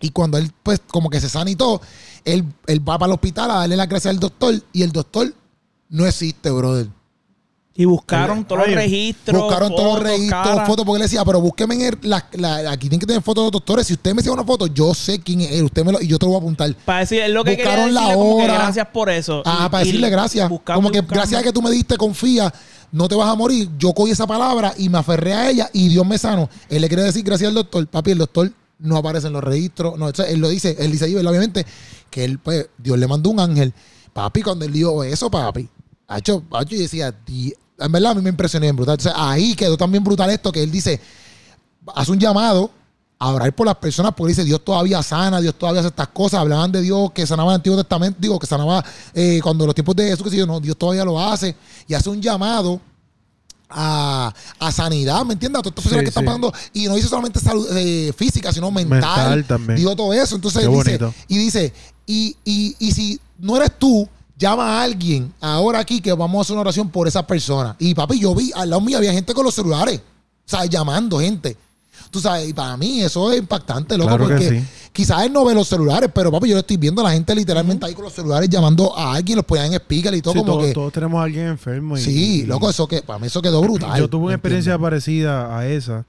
Y cuando él, pues, como que se sana y todo, él, él va para el hospital a darle las gracias al doctor y el doctor no existe, brother. Y buscaron todos los registros. Buscaron todos los registros, caras. fotos, porque él decía, pero búsqueme en el, la, la- aquí tienen que tener fotos de los doctores. Si usted me enseña una foto, yo sé quién es él, usted me lo, y yo te lo voy a apuntar. Para decir, es lo que Buscaron quería la decirle como que hora. gracias por eso. Ah, Y- para decirle gracias. Como que gracias a que tú me diste, confía, no te vas a morir. Yo cogí esa palabra y me aferré a ella y Dios me sano. Él le quiere decir gracias al doctor. Papi, el doctor no aparece en los registros. No, él lo dice, él dice ahí, obviamente, que él, pues, Dios le mandó un ángel. Papi, cuando él dijo eso, papi, hacho, yo decía. En verdad a mí me impresionó bien brutal. Entonces ahí quedó también brutal esto que él dice, hace un llamado a orar por las personas porque dice Dios todavía sana, Dios todavía hace estas cosas. Hablaban de Dios que sanaba en el Antiguo Testamento, digo, que sanaba eh, cuando los tiempos de Jesús, que sé yo, no, Dios todavía lo hace y hace un llamado a, a sanidad, ¿me entiendes? A todas estas personas Sí, que están sí. pasando. Y no dice solamente salud eh, física, sino mental. Mental también. Digo todo eso. Entonces Qué dice, bonito. y dice, y, y, y si no eres tú, llama a alguien ahora aquí que vamos a hacer una oración por esa persona. Y papi, yo vi, al lado mío había gente con los celulares, o sea, llamando gente. Tú sabes, y para mí eso es impactante, loco, Claro porque sí. quizás él no ve los celulares, pero papi, yo lo estoy viendo a la gente literalmente ahí con los celulares llamando a alguien, los ponían en speaker y todo, Sí, como todos, que. todos tenemos a alguien enfermo. y- sí, y- loco, eso que, para mí eso quedó brutal. Yo tuve ¿me una experiencia parecida a esa.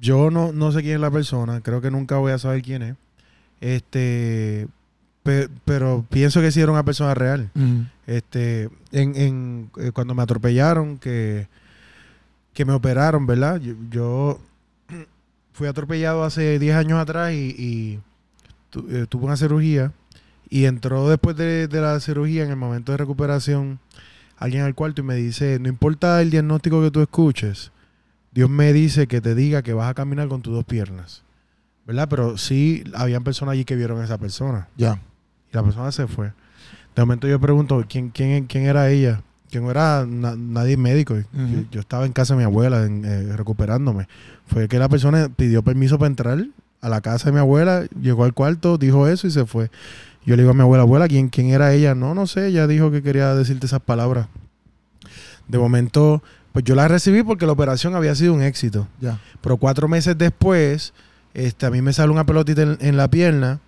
Yo no, no sé quién es la persona, creo que nunca voy a saber quién es. Este, pe- pero pienso que sí era una persona real. Ujú. Este, en, en eh, cuando me atropellaron, que, que me operaron, ¿verdad? Yo, yo fui atropellado hace 10 años atrás y, y tu- eh, tuve una cirugía y entró después de, de la cirugía en el momento de recuperación alguien al cuarto y me dice, no importa el diagnóstico que tú escuches, Dios me dice que te diga que vas a caminar con tus dos piernas. ¿Verdad? Pero sí, habían personas allí que vieron a esa persona. Ya. Y la persona se fue. De momento yo pregunto, ¿quién, quién, quién era ella? Que no era na- nadie médico. yo, estaba en casa de mi abuela en, eh, recuperándome. Fue que la persona pidió permiso para entrar a la casa de mi abuela, llegó al cuarto, dijo eso y se fue. Yo le digo a mi abuela, abuela, ¿quién, quién era ella? No, no sé, ella dijo que quería decirte esas palabras. De momento, pues yo la recibí porque la operación había sido un éxito. Ya. Pero cuatro meses después, este, a mí me sale una pelotita en, en la pierna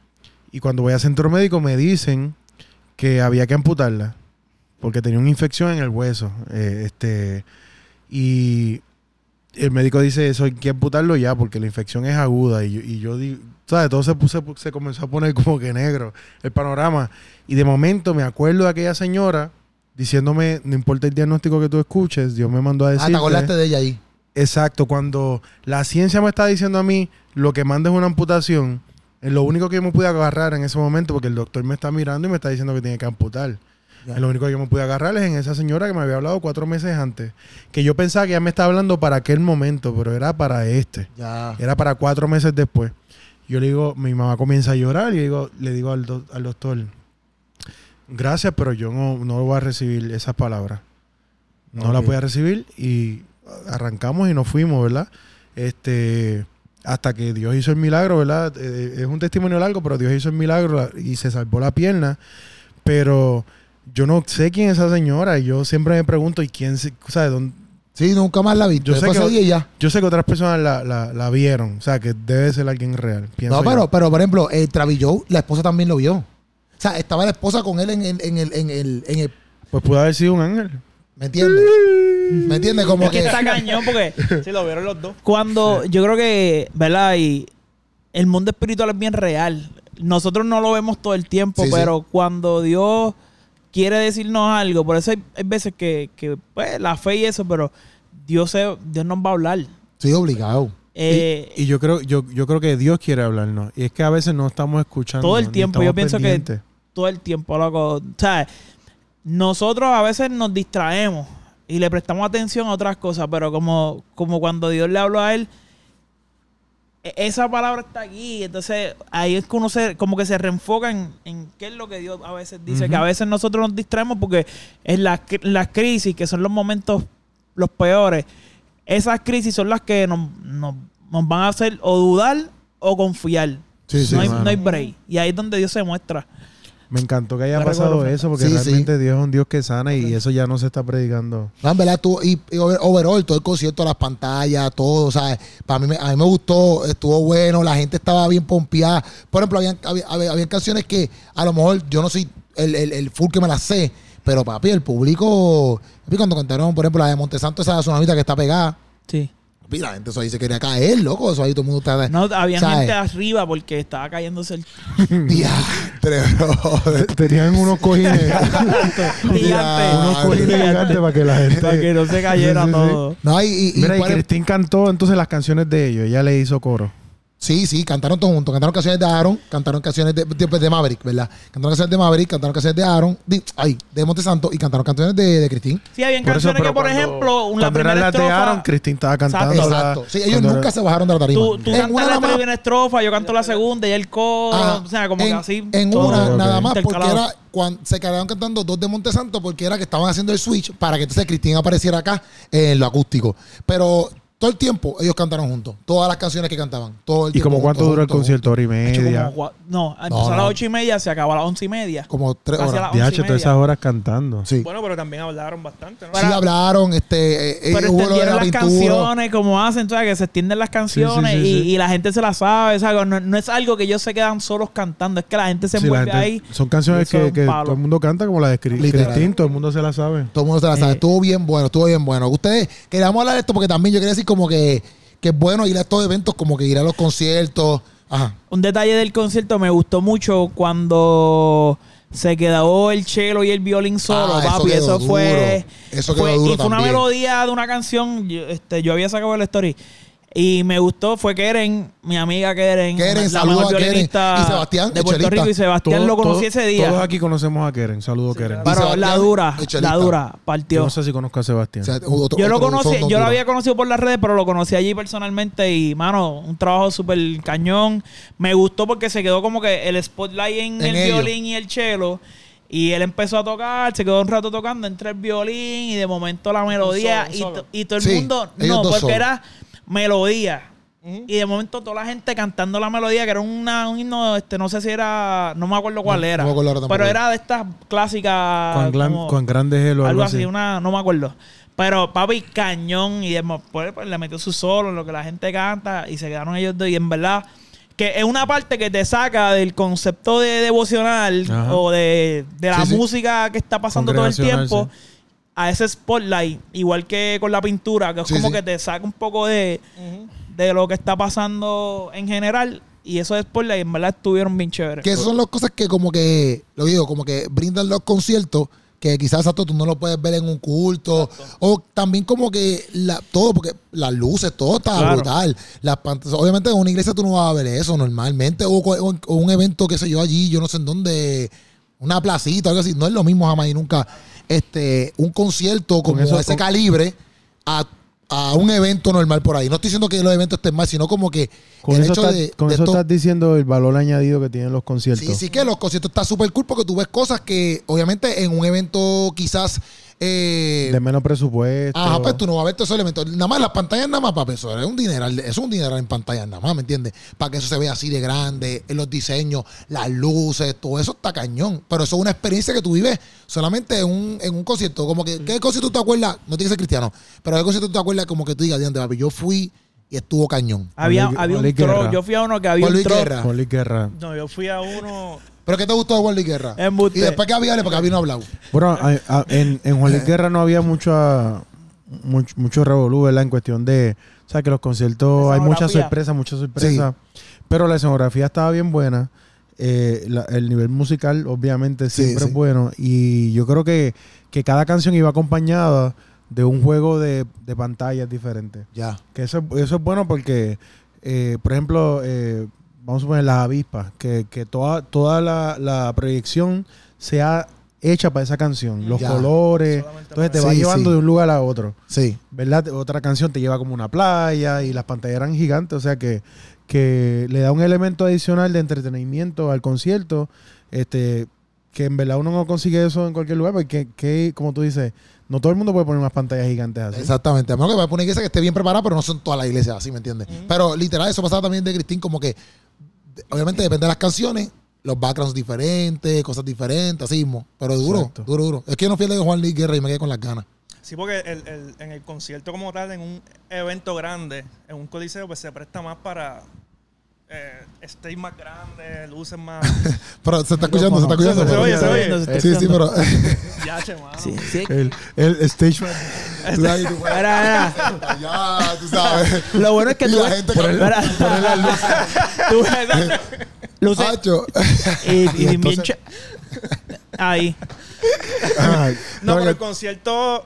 y cuando voy al centro médico me dicen que había que amputarla porque tenía una infección en el hueso. eh, este, y el médico dice eso hay que amputarlo ya porque la infección es aguda. Y yo, y yo digo, ¿sabes? Todo se, puse- se comenzó a poner como que negro el panorama. Y de momento me acuerdo de aquella señora diciéndome, no importa el diagnóstico que tú escuches, Dios me mandó a Ah, decir. te acordaste de ella ahí. Exacto, cuando la ciencia me está diciendo a mí lo que manda es una amputación, es lo único que yo me pude agarrar en ese momento, porque el doctor me está mirando y me está diciendo que tiene que amputar. Es Lo único que yo me pude agarrar es en esa señora que me había hablado cuatro meses antes, que yo pensaba que ya me estaba hablando para aquel momento, pero era para este, era para cuatro meses después. Yo le digo, mi mamá comienza a llorar y le digo, le digo al, al doctor, gracias, pero yo no, no voy a recibir esas palabras. No las Ok. voy a recibir y arrancamos y nos fuimos, ¿verdad? Este, hasta que Dios hizo el milagro, ¿verdad? Eh, es un testimonio largo, pero Dios hizo el milagro la- y se salvó la pierna. Pero yo no sé quién es esa señora y yo siempre me pregunto, ¿y quién, se- ¿sabes? dónde- Sí, nunca más la vi. Yo sé que- ya. Yo sé que otras personas la, la- la vieron, o sea, que debe ser alguien real. No, yo. pero, pero por ejemplo, eh, Travis Joe, la esposa también lo vio. O sea, estaba la esposa con él en, el- en el, en el, en el- Pues pudo haber sido un ángel. ¿Me entiendes? ¿Me entiendes? Como Es que que. está cañón porque Sí, lo vieron los dos. cuando yo creo que, ¿verdad? Y el mundo espiritual es bien real. Nosotros no lo vemos todo el tiempo, Sí, sí. pero cuando Dios quiere decirnos algo, por eso hay, hay veces que, que, pues, la fe y eso, pero Dios, se, Dios nos va a hablar. Sí, obligado. Eh, y, y yo creo yo, yo creo que Dios quiere hablarnos. Y es que a veces no estamos escuchando. Todo el tiempo, yo pienso que- todo el tiempo, loco. O sea, nosotros a veces nos distraemos y le prestamos atención a otras cosas, pero como, como cuando Dios le habló a él, e- esa palabra está aquí. Entonces, ahí es que uno se, como que se reenfoca en, en qué es lo que Dios a veces dice. Que a veces nosotros nos distraemos porque en las, las crisis, que son los momentos los peores, esas crisis son las que nos, nos, nos van a hacer o dudar o confiar. Sí, sí. no, hay, no hay break. Y ahí es donde Dios se muestra. Me encantó que haya pasado recuerdo, eso, porque Sí, realmente Dios es un Dios que sana y eso ya no se está predicando. No, en verdad, tú, y, y over- overall, todo el concierto, las pantallas, todo, ¿sabes? Para mí, me- a mí me gustó, estuvo bueno, la gente estaba bien pompeada. Por ejemplo, habían, había, había- canciones que a lo mejor yo no soy el, el, el full que me las sé, pero papi, el público, papi, cuando cantaron, por ejemplo, la de Montesanto, esa tsunamita que está pegada, Sí. Papi, la gente eso ahí se quería caer, loco, eso ahí todo el mundo está... No, había ¿sabes? gente arriba porque estaba cayéndose el Diantre, bro. Tenían unos cojines, gigante. unos cojines gigantes para que la gente... para que no se cayera Sí, sí, sí. todo. No, y, y, y Mira, y ejemplo- Cristín cantó entonces las canciones de ellos. Ella le hizo coro. Sí, sí, cantaron todos juntos. Cantaron canciones de Aaron, cantaron canciones de, de, de Maverick, ¿verdad? Cantaron canciones de Maverick, cantaron canciones de Aaron, de, ay, de Montesanto y cantaron canciones de, de Cristín. Sí, habían Por eso, canciones que, por cuando- ejemplo, una primera las de Aaron, estrofa... Cristín estaba cantando. Exacto. Sí, ellos cuando nunca era- se bajaron de la tarima. Tú, tú en cantas una la nada más- primera estrofa, yo canto la segunda y el coro. Ajá. O sea, como en, que así. En todo una, nada más, porque era cuando se quedaron cantando dos de Montesanto, porque era que estaban haciendo el switch para que entonces Cristín apareciera acá en lo acústico. Pero todo el tiempo ellos cantaron juntos. Todas las canciones que cantaban. Todo el ¿Y tiempo como cuánto duró el concierto? Hora y como media. no, empezó a las ocho y media, se acabó a las once y media. Como tres horas. las DH, todas esas horas cantando. Sí. Bueno, pero también hablaron bastante, ¿no? Sí hablaron, este, eh, Pero eh, hubo lo de extendieron la las pintura. canciones como hacen, ¿sabes? Que se extienden las canciones sí, sí, y, sí. y la gente se las sabe, ¿sabes? No, no es algo que ellos se quedan solos cantando, es que la gente se envuelve gente- ahí. son canciones que, que todo el mundo canta, como la de. Cristín, todo el mundo se la sabe. Todo el mundo se la sabe. Eh. Estuvo bien bueno, estuvo bien bueno. Ustedes, queríamos hablar de esto porque también yo quería decir como que, que es bueno ir a estos eventos, como que ir a los conciertos. Ajá. Un detalle del concierto me gustó mucho cuando se quedó el cello y el violín solo, Ah, eso papi. quedó Eso, duro. fue. Eso quedó fue- duro Y fue una melodía de una canción. Yo, este, yo había sacado la story. Y me gustó, fue Keren, mi amiga Keren. Keren, la mejor a Keren. violinista Y Sebastián, De Puerto. Rico. Y Sebastián Todo- lo conocí todo- ese día. Todos aquí conocemos a Keren. Saludos, Keren. Y Pero la dura, la dura, Yo partió. no sé si conozco a Sebastián. O sea, otro- Yo lo otro- conocí, yo lo había conocido por las redes, pero lo conocí allí personalmente y, mano, un trabajo súper cañón. Me gustó porque se quedó como que el spotlight en, En el ellos. violín y el cello. Y él empezó a tocar, se quedó un rato tocando entre el violín y de momento la melodía. solo, y, solo. to- y todo el Sí, mundo, no, porque solos. era melodía. Y de momento toda la gente cantando la melodía, que era una, un himno, este, no sé si era, no me acuerdo cuál No, era. no me acuerdo ahora tampoco. pero era de estas clásicas. Con, gran- algo así, una, no me acuerdo. Pero papi, cañón. Y después pues, le metió su solo en lo que la gente canta. Y se quedaron ellos dos. Y en verdad, que es una parte que te saca del concepto de devocional Ajá. o de, de la Sí, sí. música que está pasando todo el tiempo. A ese spotlight, igual que con la pintura, que es Sí, como sí. que te saca un poco de, de lo que está pasando en general. Y esos spotlight, en verdad, estuvieron bien chéveres. Que esas son las cosas que como que, lo digo, como que brindan los conciertos que quizás tú no lo puedes ver en un culto o también como que la, todo porque las luces todo está Claro. brutal las pantallas obviamente en una iglesia tú no vas a ver eso normalmente o, o- o un evento qué sé yo allí yo no sé en dónde una placita algo así no es lo mismo jamás y nunca este un concierto como eso- ese con- calibre a, a un evento normal por ahí no estoy diciendo que los eventos estén mal sino como que Con el eso, hecho de, con de eso esto- estás diciendo el valor añadido que tienen los conciertos. Sí, sí que los conciertos está súper cool porque tú ves cosas que obviamente en un evento quizás... eh, De menos presupuesto. Ajá, pues tú no vas a ver todos esos elementos. Nada más las pantallas nada más, papi, eso es un dineral, es un dineral en pantallas nada más, ¿me entiendes? Para que eso se vea así de grande, los diseños, las luces, todo eso está cañón. Pero eso es una experiencia que tú vives solamente en un, en un concierto. Como que, ¿qué concierto tú te acuerdas? No tiene que ser cristiano, pero ¿qué concierto tú te acuerdas como que tú digas, diante, papi, yo fui y estuvo cañón? había había Juan un Luis tro, Guerra. yo fui a uno que había Juan un Luis tro. Guerra. Juan Luis Guerra. No, yo fui a uno. ¿Pero qué te gustó de Wally Guerra? Y después que había, porque había no hablado. Bueno, a- a- en, en Juan Luis Guerra no había mucha, mucho, mucho revolú, ¿verdad? En cuestión de... O sea, que los conciertos hay muchas sorpresas, muchas sorpresas. Pero la escenografía estaba bien buena. Eh, la- el nivel musical, obviamente, Sí, siempre sí. es bueno. Y yo creo que, que cada canción iba acompañada de un juego de, de pantallas diferentes. Ya. Que eso, eso es bueno porque, eh, por ejemplo, eh, vamos a poner las avispas, que, que toda, toda la, la proyección sea hecha para esa canción. Los Ya. colores. Solamente Entonces te va Sí, llevando sí. de un lugar a otro. Sí. ¿Verdad? Otra canción te lleva como una playa y las pantallas eran gigantes. O sea que, que le da un elemento adicional de entretenimiento al concierto. Este, que en verdad uno no consigue eso en cualquier lugar. Porque, que, como tú dices, no todo el mundo puede poner unas pantallas gigantes así. Exactamente. A menos que vaya a poner iglesia que esté bien preparada, pero no son todas las iglesias así, ¿me entiendes? Pero literal, eso pasaba también de Cristín, como que obviamente depende de las canciones, los backgrounds diferentes, cosas diferentes, así mismo. Pero duro, Exacto. duro, duro. Es que yo no fui el de Juan Luis Guerra y me quedé con las ganas. Sí, porque el, el- en el concierto como tal, en un evento grande, en un coliseo, pues se presta más para eh, stage más grande, luces más... Pero se está escuchando, se está escuchando. Se oye, se oye. Se está Sí, sí, pero. ya, che, mano. Sí, sí. El, el stage puedes- Mira, mira. ya, tú sabes. Lo bueno es que Y tú la ves- gente Por el- cambia. mira, tú ves- luces Hacho. y, y bien ahí. No, no, pero el concierto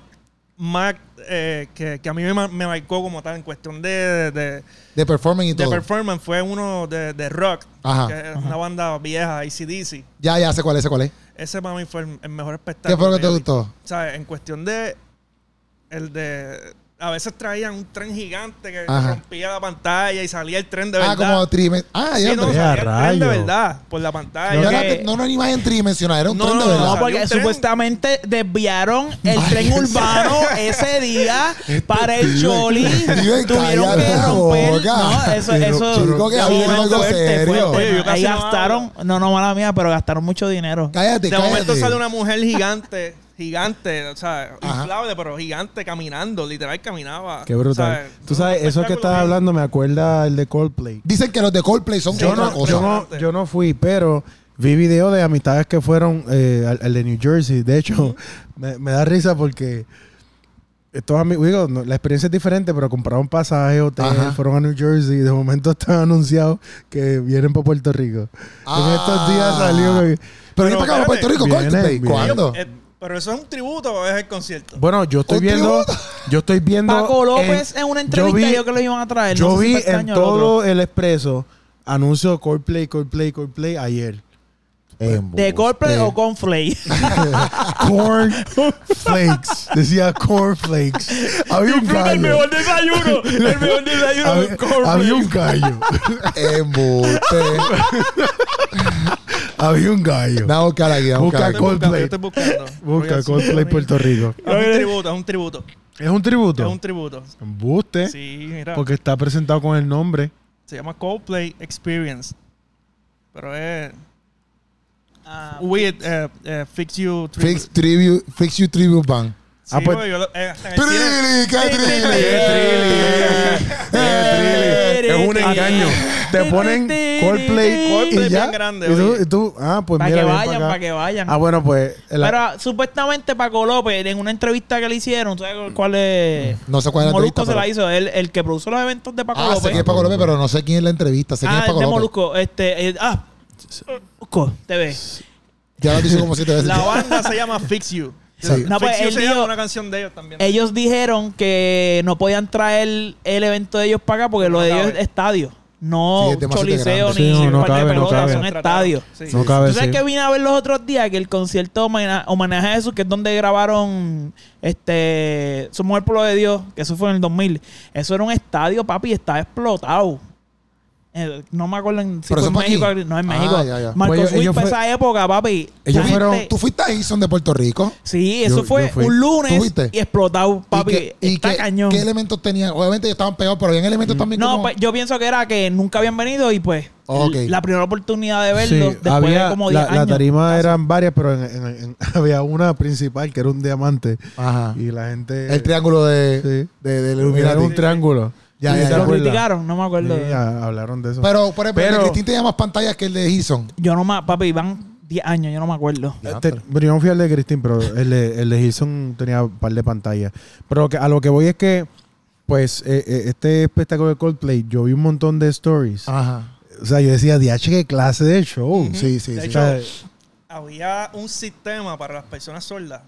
más eh, que, que a mí me, ma- me marcó como tal en cuestión de, de, De performing y de todo. performance fue uno de, de rock, Ajá. que es una banda vieja, ACDC. Ya, ya sé cuál es, sé cuál es. Ese para mí fue el, el mejor ¿Qué espectáculo. fue lo que te gustó? O sea, en cuestión de. El de. A veces traían un tren gigante que Ajá. rompía la pantalla y salía el tren de Ah, verdad. como tridimensional. Ah, Sí, ya, no, pero- Ya, salía el tren de verdad por la pantalla. no, era, no era una imagen tridimensional, era un No, tren de no, verdad. No, porque supuestamente desviaron el Ay, tren urbano ese día para el Choli. vive, Tuvieron que romper. boca. No, eso, Pero, eso. chico, que sí, no, algo fuerte, serio. fuerte. Oye, yo casi Ahí no gastaron, no, no, mala mía, pero gastaron mucho dinero. Cállate, de momento sale una mujer gigante, gigante, o sea, Ajá. inflable, pero gigante, caminando, literal caminaba. Qué brutal. O sea, Tú sabes, eso que estás hablando me acuerda el de Coldplay. Dicen que los de Coldplay son Yo otra no, cosa. yo, no, yo no fui, pero vi videos de amistades que fueron eh, al, al de New Jersey. De hecho, me, me da risa porque estos amigos, digo, no, la experiencia es diferente, pero compraron pasaje, hotel, Ajá. fueron a New Jersey y de momento están anunciados que vienen para Puerto Rico. en estos días salió que... Pero viene para acá, para. Puerto Rico, Viene, Coldplay. viene. ¿Cuándo? Pero eso es un tributo o es el concierto. Bueno, yo estoy ¿Un viendo, tributo? yo estoy viendo... Paco López en, una entrevista vi- yo que lo iban a traer. Yo no si vi para este en año o el otro. todo el expreso anuncio Coldplay, Coldplay, Coldplay ayer. ¿De Coldplay o Conflay? Corn flakes. Decía corn flakes. Había un gallo. desayuno. El mejor desayuno Había, había un gallo. Embuste. Había un gallo. Vamos a buscar aquí, vamos a Busca buscar Coldplay. yo estoy buscando. Busca Coldplay Puerto Rico. Es un tributo, es un tributo. Es un tributo. Es un tributo. Sí, mira. Porque está presentado con el nombre. Se llama Coldplay Experience. Pero es. Ah, With eh, eh, Fix You Fix, tribute, Fix You Tribute Band. Sí, Ah, pues- yo eh, cine- ¡Trilly! ¡Qué Es un engaño. Te ponen Coldplay Coldplay y ya. bien grande, y, tú, y tú, ah, pues para mira, que vayan, para que vayan. Ah, bueno, pues. la- Pero ah, supuestamente Paco López, en una entrevista que le hicieron, ¿tú sabes cuál es? No sé cuál es la Molusco entrevista, se la hizo, él, el que produjo los eventos de Paco Ah, sé López. quién es Paco López, pero no sé quién es la entrevista. Sé quién ah, es Paco de López. Molusco. Este, eh, ah, Molusco TV. Ya lo dicho como siete veces. La banda se llama Fix You. Sí. No, pues, Fix You él dijo- una canción de ellos también. Ellos dijeron que no podían traer el evento de ellos para acá porque No lo de ellos es estadio. No Sí, choliseo grande. ni Sí, no, no parque de cabe, no pelota, cabe. son estadios. Sí. No cabe ¿Tú sabes sí. que vine a ver los otros días? Que el concierto homena- homenaje a Jesús, que es donde grabaron este Somos el pueblo de Dios, que eso fue en el 2000. Eso era un estadio, papi, y estaba explotado. Eh, no me acuerdo en- si Pero fue en México. aquí. No, en Ah, México. ya, ya. Marcos Pues ellos- ellos fue- esa época, papi. ellos fueron- gente- ¿Tú fuiste a Eason de Puerto Rico? Sí, eso Yo- fue yo un lunes y explotado, papi. ¿Y, qué, y está qué- cañón. qué elementos tenían? Obviamente ellos estaban pegados, pero habían elementos también No, como... pues yo pienso que era que nunca habían venido y pues Ok. l- la primera oportunidad de verlos Sí, después había, de como 10 la, la años. tarima eran varias, pero en- en- en- había una principal que era un diamante. Ajá. Y la gente. El triángulo de, Sí. de, Era un triángulo. Ya, ¿Sí ya. Lo criticaron, no me acuerdo. Sí, ya hablaron de eso. Pero, por ejemplo, el de Pero- Cristín tenía más pantallas que el de Eason. Yo no me, papi, van 10 años, yo no me acuerdo. Este, pero yo no fui al de Christine, pero el de, el de Hilson tenía un par de pantallas. Pero que- a lo que voy es que, pues, eh, eh, este espectáculo de Coldplay, yo vi un montón de stories. Ajá. O sea, yo decía, DH, qué clase de show. Sí, sí, De sí. hecho, O sea, Había un sistema para las personas sordas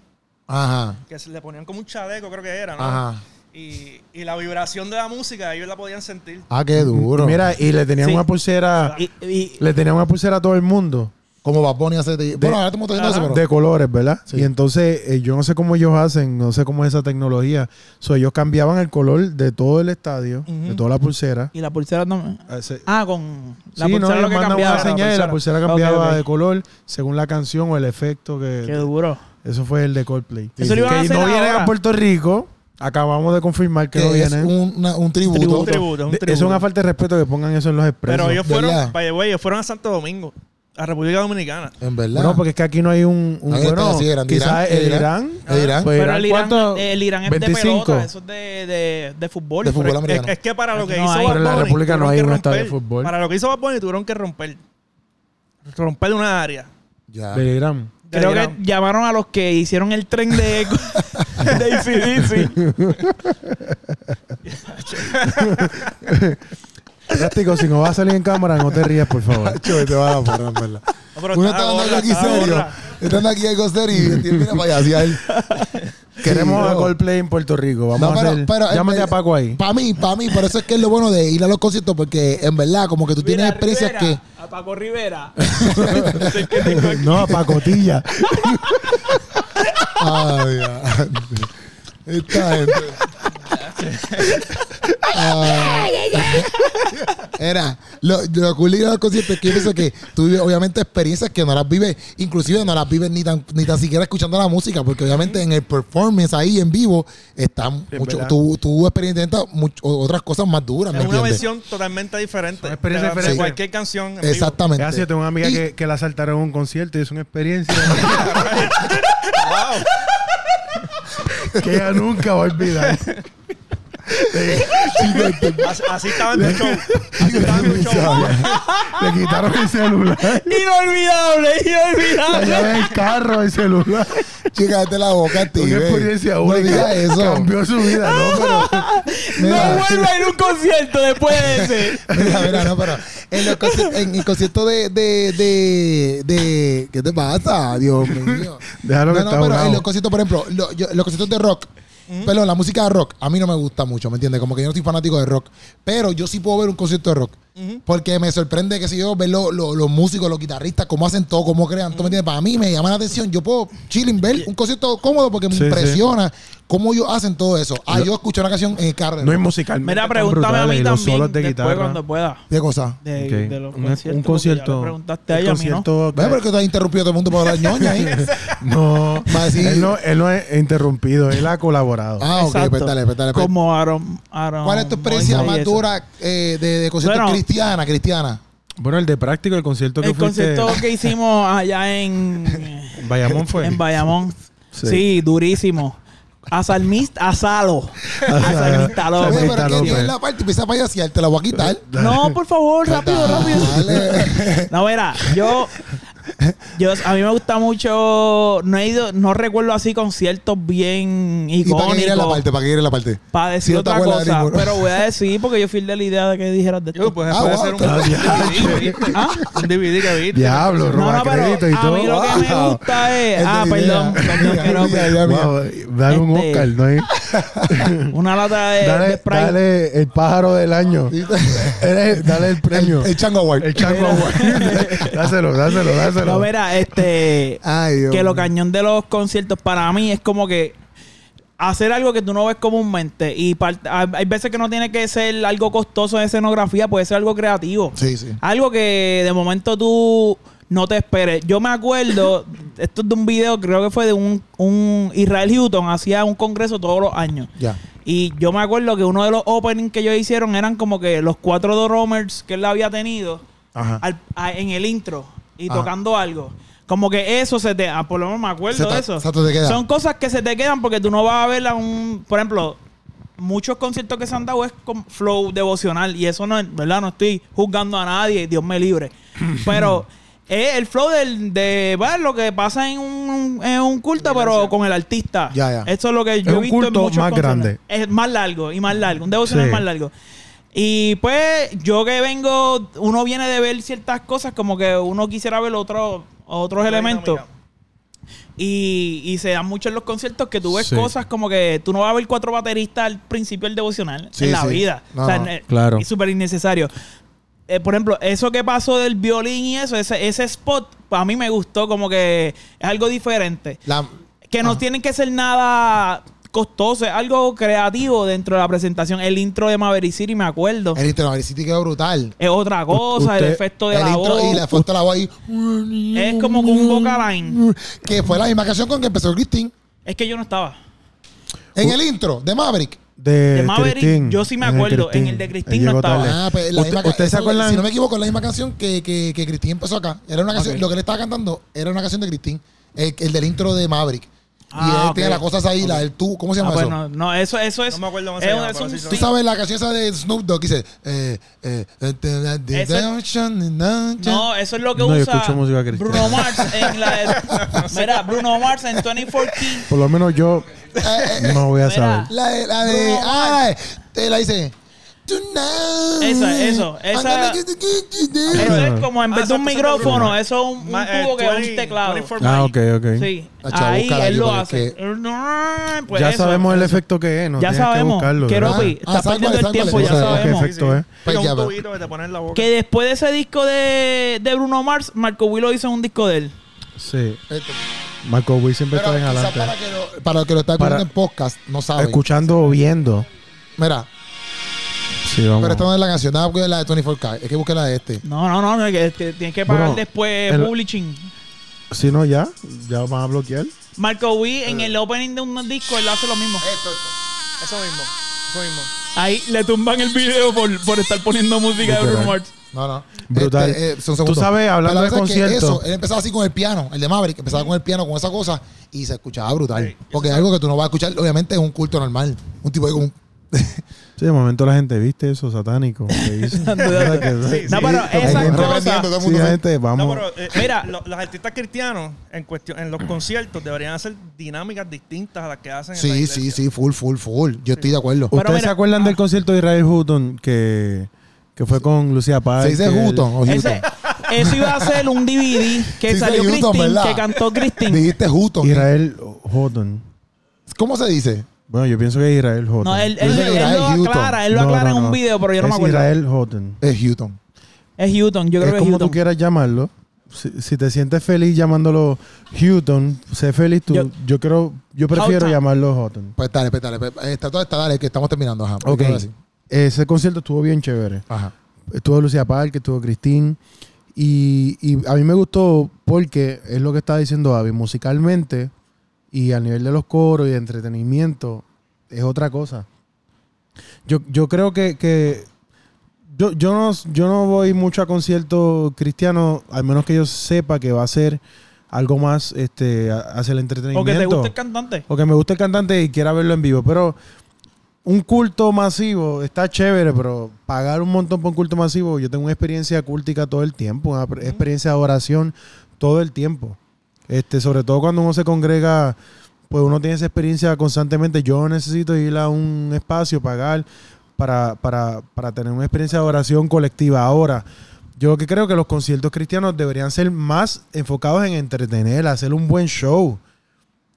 Ajá. que se le ponían como un chaleco, creo que era, ¿no? Ajá. Y, y la vibración de la música ellos la podían sentir. Ah, qué duro. Mira, y le tenían Sí. una pulsera, Y, y- le tenían una pulsera a todo el mundo. Como Bad Bunny hace... De, bueno, ahora estamos haciendo eso, pero... de colores, ¿verdad? Sí. Y entonces eh, yo no sé cómo ellos hacen, no sé cómo es esa tecnología. So, ellos cambiaban el color de todo el estadio, de toda la pulsera. y la pulsera no. Ese- Ah, con la sí, no, pulsera ellos lo que cambiaba. una señal la pulsera cambiaba de color según la canción o el efecto que... Qué duro. Eso fue el de Coldplay. Eso lo iban a que hacer no vienen ahora. a Puerto Rico. Acabamos de confirmar que, que no es vienen. un, una- un tributo. Un tributo, es un De- tributo. es una falta de respeto que pongan eso en los expresos. Pero ellos fueron, by the way, ellos fueron a Santo Domingo, a República Dominicana. En verdad. No, porque es que aquí no hay un... un No bueno, sí, eran de quizás Irán, el Irán. ¿De Irán? Pues Pero el Irán, ¿cuánto? el Irán es 25. de pelota, eso es de, de, de fútbol. De fútbol americano. Es, es que para lo que No hizo hay. Pero en la República no hay un estadio de fútbol. Para lo que hizo Bad Bunny tuvieron que romper. Romper una área. Ya. Del Irán. Creo que llamaron a los que hicieron el tren de, de ACDC. Práctico, si no va a salir en cámara, no te rías, por favor. Te vas a parar, en verdad. No, pero Uno está andando aquí estaba serio. gorra. Está andando aquí algo serio y hacia él. Queremos a bro. Coldplay en Puerto Rico. Vamos No, a hacer. pero, llámate a Paco ahí. Para mí, para mí, por eso es que es lo bueno de ir a los conciertos, porque en verdad, como que tú tienes experiencias Rivera, que. A Paco Rivera. no, a Pacotilla. Ay, Dios. Esta gente. Ah. Era, lo, lo cool de ir a los conciertos es que yo pienso que tú vives obviamente experiencias que no las vives, inclusive no las vives ni tan, ni tan siquiera escuchando la música, porque obviamente en el performance ahí en vivo están Es mucho, tú, tú experimentas mucho- otras cosas más duras, ¿me Es una entiendes? versión totalmente diferente. De diferentes. cualquier canción. en vivo. Exactamente. Gracias, tengo una amiga Y- que, que la saltaron en un concierto y es una experiencia que ella nunca va a olvidar. Así, así estaba en tu show. Así estaba en tu show. Le quitaron el celular. Inolvidable, La inolvidable. llave del carro, el celular. Chica, cállate la boca, tío. Una experiencia No única. digas eso. Cambió su vida, ¿no? Pero Mira. No vuelva a ir a un concierto después de ese. Mira, mira, no, pero en, los en el concierto de, de, de, de- ¿Qué te pasa? Dios mío. Déjalo que no, no, está pero bravo. en los conciertos, por ejemplo, lo- yo- los conciertos de rock, perdón, la música de rock, a mí no me gusta mucho, ¿me entiendes? Como que yo no soy fanático de rock. Pero yo sí puedo ver un concierto de rock. Porque me sorprende, que si yo, ver lo- lo- los músicos, los guitarristas, cómo hacen todo, cómo crean todo, ¿me entiendes? Para mí me llama la atención. Yo puedo chilling, ver un concierto cómodo porque me Sí, sí. Cómo ellos hacen todo eso. Ah, yo escucho una canción en el carro. no es musical. Mira, pregúntame a mí también después cuando pueda. ¿Qué cosa? De, Ok. de los Un- conciertos, un porque concierto. ya le preguntaste a el ella, a mí no. concierto Ve, porque tú has interrumpido todo el mundo para hablar ñoña ahí. No, Va a decir- él no, él no es interrumpido, él ha colaborado. Ah, ok, Exacto. pues dale, pues dale, pues. Como Aaron, Aaron ¿Cuál es tu experiencia Moisés y más eso. dura eh, de, de concierto Bueno. cristiana, cristiana? Bueno, el de práctico, el concierto que El fuiste concierto que hicimos allá en, en Bayamón fue. en Bayamón. Sí. Sí. durísimo. A Salmista, a Salo. A Salmista Oye, López. Salmista pero que la parte empieza a payasear, te la voy a quitar. No, por favor, rápido, rápido. Dale. No, mira, yo, yo, a mí me gusta mucho, no he ido, no recuerdo así conciertos bien ¿Y para qué ir la icónicos parte? ¿Para qué ir la parte? para decir Si otra de cosa, ninguno. pero voy a decir porque yo fui de la idea de que dijeras de esto. Yo, pues Ah, puede wow, ser un, DVD, ¿viste? ¿Ah? Un DVD que viste. Diablo, No, roba no, crédito y a todo. mí lo que me Wow. gusta es, Es de ah, perdón, que no, dale un Este- Oscar, ¿no? hay? una lata de, de Dale, Sprite. dale el pájaro del año. Dale el premio. El, el Chango Award. El chango Award. dáselo, dáselo, dáselo. No, mira, este, Ay, Dios que lo cañón de los conciertos para mí es como que hacer algo que tú no ves comúnmente y hay veces que no tiene que ser algo costoso de escenografía, puede ser algo creativo. Sí, sí. Algo que de momento tú no te esperes. Yo me acuerdo, esto es de un video, creo que fue de un, un Israel Houghton, hacía un congreso todos los años. Ya. Y yo me acuerdo que uno de los openings que ellos hicieron eran como que los cuatro drummers que él había tenido Ajá. al- a- en el intro y Ajá. tocando algo. Como que eso se te... ah, por lo menos me acuerdo de eso. se te queda. Son cosas que se te quedan porque tú no vas a ver a un... Por ejemplo, muchos conciertos que se han dado es con flow devocional y eso no es... ¿Verdad? No estoy juzgando a nadie, Dios me libre. Pero... Es el flow del, de bueno, lo que pasa en un, en un culto, pero con el artista. Ya, ya. Eso es lo que yo he un visto en culto muchos más conciertos. grande. Es más largo y más largo. Un devocional Sí. más largo. Y pues yo que vengo, uno viene de ver ciertas cosas como que uno quisiera ver otro, otros elementos. Y, y se dan mucho en los conciertos que tú ves Sí. cosas como que tú no vas a ver cuatro bateristas al principio del devocional Sí, en la sí. vida. No, o sea, no. eh, Claro. Es súper innecesario. Eh, por ejemplo, eso que pasó del violín y eso, ese, ese spot, a mí me gustó como que es algo diferente. La, Que no Ajá. tienen que ser nada costoso, es algo creativo dentro de la presentación. El intro de Maverick City, me acuerdo. el intro de Maverick City quedó brutal. Es otra cosa, el usted- efecto de el la intro voz. y la foto de la voz ahí. Es como con un vocaline. Que fue la misma canción con que empezó Christine. Es que yo no estaba. En el intro de Maverick. De, De Maverick, Christine. yo sí me En acuerdo, Christine. en el de Christine Él no estaba. Ah, pues la ¿Usted- misma ¿Ustedes se acuerdan? Si no me equivoco, es la misma canción que, que, que Christine empezó acá. Era una canción, lo que él estaba cantando era una canción de Christine. El, el del intro de Maverick. Y Ah, él tiene las cosas ahí, la del tú, ¿cómo se Ah, llama pues eso? no, no, eso, eso es. No me acuerdo cómo es se un- llama, es pero un sí. Tú sabes la canción esa de Snoop Dogg que dice. Eh, eh, ocean, no, eso es lo que No, yo usa. Bruno Mars en la de- Mira, Bruno Mars en 24 King. Por lo menos yo Eh, eh, no voy a Mira. saber. La de, la de, ah, eh, la dice, eso, I'm esa-. Eso es como en Ah, vez de un micrófono, eso es un, un Ma- eh, tubo que es 20, un teclado. 24 Ah, ok, ok. Sí, Hacho, ahí él lo hace. es Pues ya eso, sabemos el eso. efecto que es, ¿no? Ya que sabemos. buscarlo, Que ¿verdad? Ropi, Ah, estás ¿sabes perdiendo el tiempo, ¿Sabes ya sabemos. Pues que te pone en la boca. Que después de ese disco de, de Bruno Mars, Marco Willo hizo un disco de él. Sí. Esto. Marco Witt siempre está en adelante. para, que lo, para los que lo están Para- escuchando en podcast, no saben. Escuchando o viendo. Mira, Sí, vamos. pero esta no es la canción, nada porque es la de 24K. Es que busque la de este. No, no, no, no, que, que tienes que pagar Bueno, después el- publishing. Si no, ya. Ya van a bloquear. Marco Witt en el opening de un disco, él hace lo mismo. Esto, esto. Eso mismo. Eso mismo. Ahí le tumban el video por, por estar poniendo música de Bruno Literal. Mars. No, no. Brutal. Este, eh, son Tú segundos. sabes, hablando Pero la de cosa es que conciertos. Eso, él empezaba así con el piano, el de Maverick, empezaba con el piano, con esa cosa, y se escuchaba brutal. Sí, Porque es algo que tú no vas a escuchar, obviamente, es un culto normal. Un tipo de como un- Sí, de momento la gente viste eso satánico. No, pero esas cosas- Sí, gente, vamos. No, pero eh, Mira. lo- los artistas cristianos en cuestión en los conciertos deberían hacer dinámicas distintas a las que hacen en la Sí, sí, sí, full, full, full. Yo estoy de acuerdo. Pero ¿Ustedes mira- se acuerdan del concierto de Israel Houghton que, que fue con Lucía Paz? ¿Se dice Houghton o Houston? Ese, eso iba a ser un DVD que Sí, salió sí, Houston, Christine, ¿verdad? que cantó Christine. Dijiste Houghton. Israel Houghton. ¿Cómo se dice? Bueno, yo pienso que es Israel Houghton. No, él, él, él lo aclara, él lo No, aclara no, en un video, pero yo no es me acuerdo. Israel Houghton. Es Houston. Es Houston, yo creo es que es como tú quieras llamarlo. Si, si te sientes feliz llamándolo Houghton, sé feliz tú. Yo- Yo, creo, yo prefiero Houghton. llamarlo Houghton. Pues dale, pues dale. pues, Está todo está, dale, que estamos terminando. Ajá. Ok. Ese concierto estuvo bien chévere. Ajá. Estuvo Lucía Park, estuvo Christine. Y, y a mí me gustó porque es lo que estaba diciendo Avi, musicalmente y a nivel de los coros y de entretenimiento es otra cosa. Yo, yo creo que, que yo, yo, no, yo no voy mucho a conciertos cristianos, al menos que yo sepa que va a ser algo más este, hacia el o entretenimiento. que te guste el cantante. O que me guste el cantante y quiera verlo en vivo. Pero un culto masivo está chévere, pero pagar un montón por un culto masivo, yo tengo una experiencia cultica todo el tiempo, una experiencia de oración todo el tiempo. Este, sobre todo cuando uno se congrega, pues uno tiene esa experiencia constantemente. Yo necesito ir a un espacio, pagar para, para, para tener una experiencia de oración colectiva. Ahora, yo lo que creo que los conciertos cristianos deberían ser más enfocados en entretener, hacer un buen show.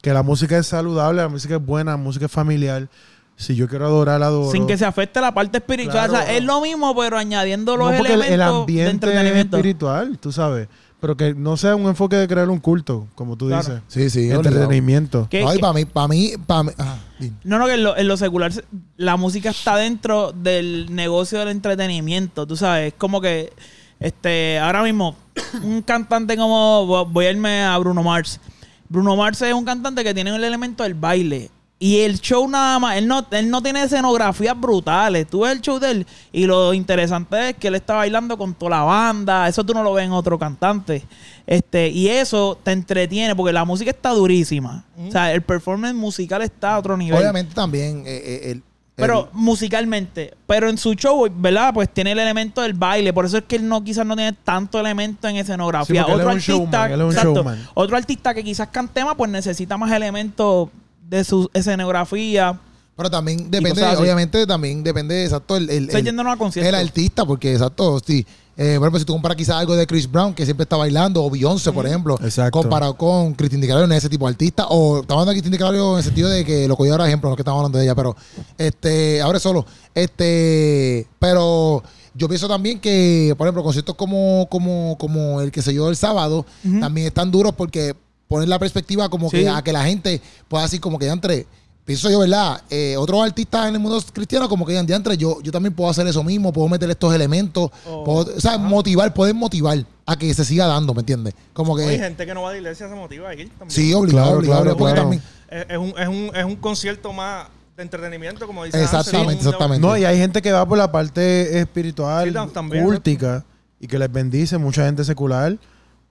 Que la música es saludable, la música es buena, la música es familiar. Si yo quiero adorar, adoro. Sin que se afecte la parte espiritual. Claro. O sea, es lo mismo, pero añadiendo los no, porque el- elementos el de ambiente entretenimiento. espiritual, tú sabes. Pero que no sea un enfoque de crear un culto, como tú Claro. dices. Sí, sí. Entretenimiento. Que- No, y que- para mí, para mí, para mí. ah. No, no, que en lo, en lo secular se- la música está dentro del negocio del entretenimiento, tú sabes, es como que este ahora mismo un cantante como vo- voy a irme a Bruno Mars. Bruno Mars es un cantante que tiene el elemento del baile y el show nada más, él no, él no tiene escenografías brutales. Tú ves el show de él y lo interesante es que él está bailando con toda la banda. Eso tú no lo ves en otro cantante. Este, y eso te entretiene porque la música está durísima. O sea, el performance musical está a otro nivel. Obviamente también. eh, eh, el, Pero el- musicalmente. Pero en su show, ¿verdad? Pues tiene el elemento del baile. Por eso es que él no quizás no tiene tanto elemento en escenografía. Sí, porque él otro es un artista. showman, él es un exacto, showman. otro artista que quizás cante más, pues necesita más elementos de su escenografía. Pero también depende, obviamente también depende, exacto, el, el, el- el artista, porque exacto, sí. Eh, por ejemplo, si tú comparas quizás algo de Chris Brown, que siempre está bailando, o Beyoncé, por ejemplo, Exacto. comparado con Cristina Di Calario, no es ese tipo de artista, o estamos hablando de Cristina Di Calario en el sentido de que lo cogí ahora ejemplo, no es que estamos hablando de ella, pero este, ahora solo, este, pero yo pienso también que, por ejemplo, conciertos como, como, como el que se dio el sábado, también están duros porque ponen la perspectiva como Sí. que a que la gente pueda así como que ya entre pienso yo, ¿verdad? Eh, otros artistas en el mundo cristiano como que digan, diantre, yo, yo también puedo hacer eso mismo, puedo meter estos elementos, Oh. puedo- o sea, motivar, poder motivar a que se siga dando, ¿me entiendes? Como Hay que, gente que no va a la iglesia se motiva a ir también. sí, obligado, Claro, obligado, claro, claro. también, Es, un, es, un, es un concierto más de entretenimiento, como dice Exactamente, exactamente. No, y hay gente que va por la parte espiritual, Sí, cúltica, y que les bendice, mucha gente secular,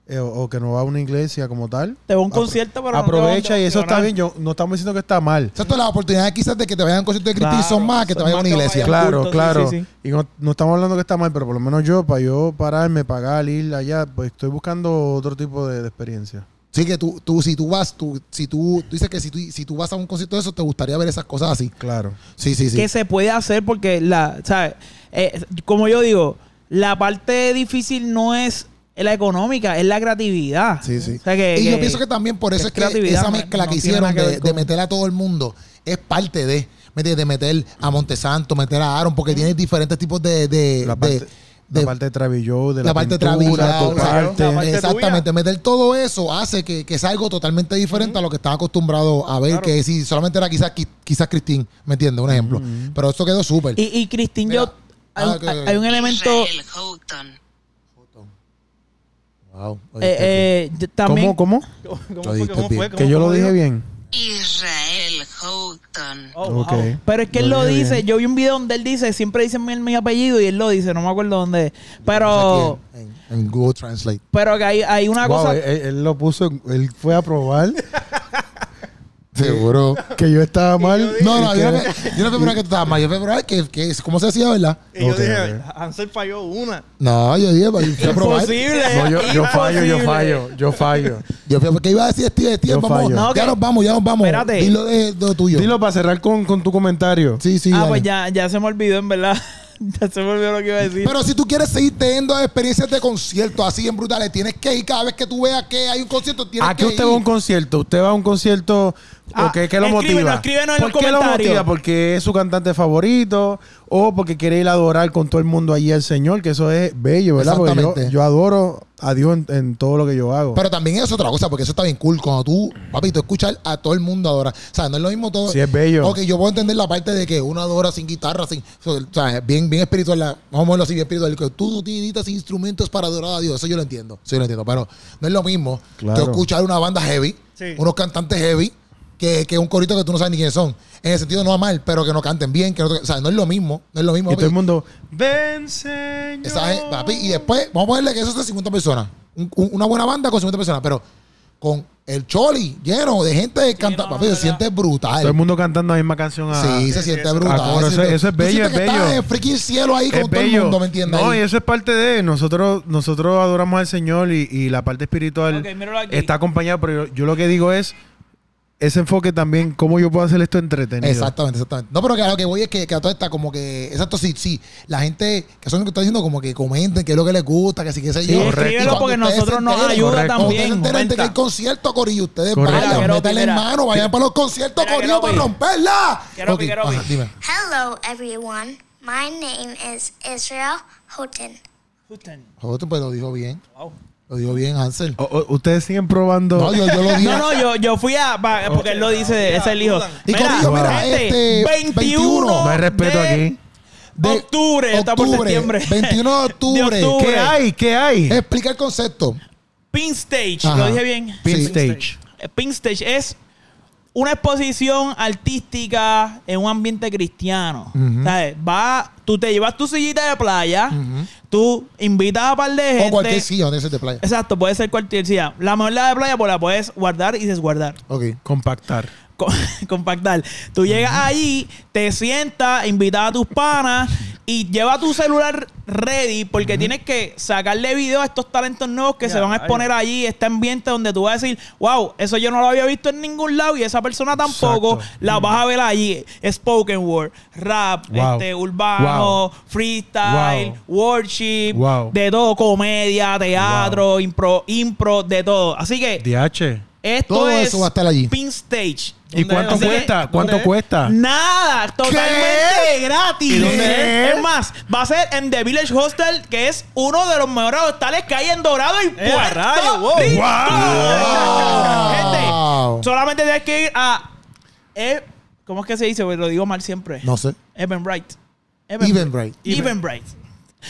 eh, o, o que no va a una iglesia como tal. Te va a un Apro- concierto, pero no Aprovecha y eso está bien. Yo, no estamos diciendo que está mal. exacto, las oportunidades quizás de que te vayan a un concierto de Cristo Claro, son más que te vayan a una iglesia. Claro, culto, sí, claro. sí, sí. Y no, no estamos hablando que está mal, pero por lo menos yo, para yo pararme, pagar, ir allá, pues estoy buscando otro tipo de, de experiencia. Sí, que tú, tú si tú vas, tú, si tú, tú dices que si tú, si tú vas a un concierto de eso, te gustaría ver esas cosas así. Claro. Sí, sí, sí. que se puede hacer porque la, ¿sabes? Eh, como yo digo, la parte difícil no es la económica, es la creatividad. Sí, sí. O sea, que- y yo pienso que también por eso es que creatividad, esa mezcla no que hicieron que de, de meter a todo el mundo es parte de, ¿me entiendes? De meter a Montesanto, meter a Aaron, porque tiene diferentes tipos de... de, La de- parte, de- la parte de Travis Joe, de la, la parte de pintura, parte. la parte Exactamente, meter todo eso hace que, que sea algo totalmente diferente a lo que estaba acostumbrado a ver, Claro. que si solamente era quizás quizás Christine, ¿me entiendes? Un ejemplo. Pero eso quedó súper. Y, y Mira. yo, hay, Ah, hay un elemento... Israel Houghton. Wow. eh, eh, también, ¿Cómo? ¿Cómo? ¿Cómo, fue? dijiste ¿Cómo bien. fue? ¿Cómo- Que yo lo dije bien. Israel Houghton. Oh, wow. Pero es que él Lo dice, bien. yo vi un video donde él dice, siempre dice mi, mi apellido y él lo dice, no me acuerdo dónde. es. Pero, En, en Google Translate. pero que hay, hay una Wow, cosa... él, él lo puso, él fue a probar Seguro. que yo estaba mal. No, no, yo no, yo no pensaba que tú estabas mal. Yo pensaba que, que, ¿cómo se hacía, verdad? Y yo Ok, dije. Hansel falló una. No, yo dije, pues, fui a probar. Imposible. No, yo, yo fallo, yo Imposible. fallo, yo fallo. Yo fui ¿Qué iba a decir Steve? Steve, Yo vamos. fallo. No, ya que- nos vamos, ya nos vamos. Espérate. Dilo de, de lo tuyo. Dilo para cerrar con, con tu comentario. Sí, sí. ah, dale. pues ya, ya se me olvidó, en verdad. ya se me olvidó lo que iba a decir. Pero si tú quieres seguir teniendo experiencias de conciertos así en brutales, tienes que ir cada vez que tú veas que hay un concierto, tienes ¿A que qué usted ir. va a un concierto? ¿Usted va a un concierto Ah, o qué, qué lo escríbenos, motiva? escríbenos en ¿Por los qué lo comentarios. motiva? ¿Porque es su cantante favorito? ¿O porque quiere ir a adorar con todo el mundo allí al Señor? Que eso es bello, ¿verdad? Porque yo, Exactamente. yo adoro a Dios en, en todo lo que yo hago. Pero también es otra cosa, porque eso está bien cool. Cuando tú, papi, tú escuchas a todo el mundo adorar. O sea, no es lo mismo todo. Sí, es bello. Ok, yo puedo entender la parte de que uno adora sin guitarra, sin. O sea, bien, bien espiritual. la- vamos a verlo así, bien espiritual. Que tú no necesitas instrumentos para adorar a Dios. Eso yo lo entiendo. Eso yo lo entiendo. Pero no es lo mismo Claro. que escuchar una banda heavy, Sí. unos cantantes heavy, que, que un corito que tú no sabes ni quiénes son. En el sentido no va mal, pero que no canten bien. Que no, o sea, no es lo mismo. No es lo mismo. y papi. todo el mundo, ven, Señor. Esa gente, papi, y después, vamos a ponerle que eso es de 50 personas. Un- un- una buena banda con 50 personas, pero con el choli lleno de gente cantando, no, papi, se siente brutal. Todo el mundo cantando la misma canción. A, sí, se sí, siente brutal. Ah, coro, eso- es tú bello, es que estás bello. en el freaking cielo ahí con todo el bello. mundo, ¿me entiendes? No, Ahí. y eso es parte de nosotros. Nosotros adoramos al Señor y, y la parte espiritual está acompañada. Pero yo, yo lo que digo es ese enfoque también, cómo yo puedo hacer esto entretenido. Exactamente, exactamente. No, pero que a lo que voy es que, que a todo está como que, exacto, sí, sí, la gente, que son lo que está diciendo, como que comenten qué es lo que les gusta, que sí, qué sé Sí, yo. correcto. escríbelo porque ustedes nosotros nos ayuda ustedes también. enteren de que hay comenta. conciertos, Corillo, ustedes Correcto. vayan, métanle mira. mano, vayan para los conciertos, Corillo, para romperla. Keropi, Ok, Keropi. ajá, dime. Hello, everyone. My name is Israel Houghton. Joder, pues lo dijo bien. Wow. Lo dijo bien, Hansel. O- o- ustedes siguen probando. No, yo, yo lo dije. No, no, yo, yo fui a. pa- porque él lo dice, ese es el hijo. Y Corillo, mira, este, 21. No hay respeto de aquí. De octubre, está por octubre, septiembre. 21 de octubre. De octubre. ¿Qué hay? ¿Qué hay? Explica el concepto. Pin Stage, Ajá. lo dije bien. Pin sí. Stage. Pink Stage es una exposición artística en un ambiente cristiano. ¿Sabes? Va, tú te llevas tu sillita de playa, tú invitas a un par de gente. O cualquier silla se de playa. Exacto, puede ser cualquier silla. La mejor la de playa, pues la puedes guardar y desguardar. Ok. Compactar. Co- compactar. Tú llegas allí, te sientas, invitas a tus panas y lleva tu celular ready porque tienes que sacarle video a estos talentos nuevos que se van a exponer allí, este ambiente donde tú vas a decir, wow, eso yo no lo había visto en ningún lado y esa persona tampoco, Exacto. la vas a ver allí. Spoken word, rap, Wow. este, urbano, Wow. freestyle, worship, Wow. de todo, comedia, teatro, impro, impro, de todo. Así que DH. esto Todo es eso va a estar allí. Pin Stage. ¿Y cuánto que- cuesta? ¿Cuánto ¿dónde es? cuesta? Nada, totalmente gratis. ¿Y dónde Es más, va a ser en The Village Hostel, que es uno de los mejores hostales que hay en Dorado y ¡Eh, Puerto! ¡Wow! ¡Wow! Gente, solamente tienes que ir a... eh, ¿Cómo es que se dice? Porque Lo digo mal siempre. No sé. Eventbrite. Eventbrite. Eventbrite.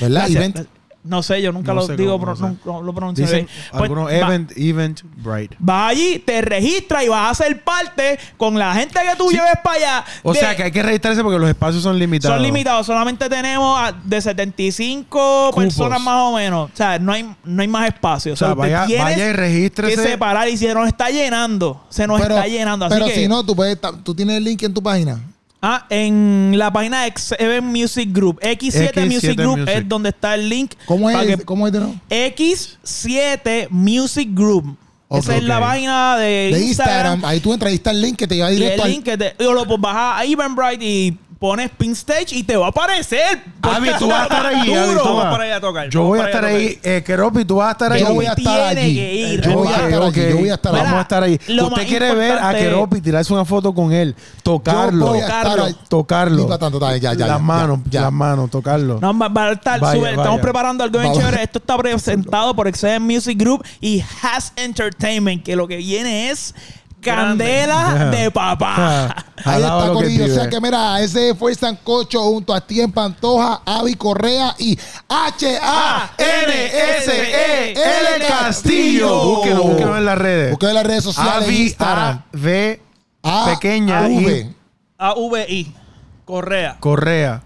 ¿Verdad? Gracias. Event. No sé, yo nunca No lo digo, cómo, no sé. nunca lo pronuncio Dicen bien. Pues, algunos va- event, event, bright. Vas allí, te registras y vas a ser parte con la gente que tú lleves para allá. O de- sea que hay que registrarse porque los espacios son limitados. Son limitados, solamente tenemos a- de 75 Cupos. personas más o menos. O sea, no hay, no hay más espacio. O sea, usted vaya, tienes vaya y regístrese. que separar y se nos está llenando. Se nos Pero, está llenando. Así pero que, si no, tú, puedes, tú tienes el link en tu página. Ah, en la página de X7 Music Group, X7, X7 Music Group Music. es donde está el link. ¿Cómo es, que- ¿cómo es de nuevo? X7 Music Group. Ok, Esa es la página de, De Instagram. Instagram, ahí tú entras, ahí está el link que te lleva Y directo el al- link que te, o lo pues bajas a Eventbrite y pones Pin Stage y te va a aparecer. Avi, tú vas a estar allí. Avi, Duro. tú Vamos vas. para allá a tocar. Yo voy a estar ahí. Eh, Keropi, tú vas a estar allí. Yo voy a estar allí. Yo voy a estar allí. Yo voy a estar allí. Vamos a estar ahí. Usted quiere ver a Keropi tirarse una foto con él, tocarlo, tocarlo, las manos, ya. las manos, tocarlo. No, va, va a estar Estamos preparando algo bien chévere. Esto está presentado por Excel Music Group y Has Entertainment, que lo que viene es candela de papá. Ahí está, Corillo. O sea que mira, ese fue Sancocho junto a Tien Pantoja, Avi Correa y H-A-N-S-E-L Castillo. Búsquenos, búsquenos en las redes. Busca en las redes sociales, Avi. A, V, A, pequeña, A, I, V. AVI. Correa. Correa.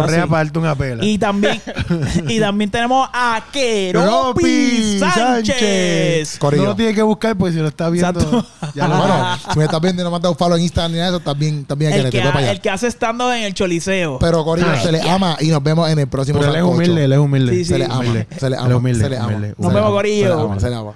Correa para darte una pela. Y también, y también tenemos a Keropi Keropi Sánchez. Corillo. No lo tiene que buscar porque si lo está viendo. Exacto. Ya lo Bueno, si me estás viendo y no me has dado follow en Instagram ni nada de eso, también, también hay El que que, para allá. el que hace estando en el Choliseo. Pero Corillo, se le ama y nos vemos en el próximo Pero él es Sancocho. humilde, él es humilde. Sí, sí. Se le ama, se le Él ama, es humilde, se le ama. humilde, Nos vemos, Corillo. Se le ama, se le ama.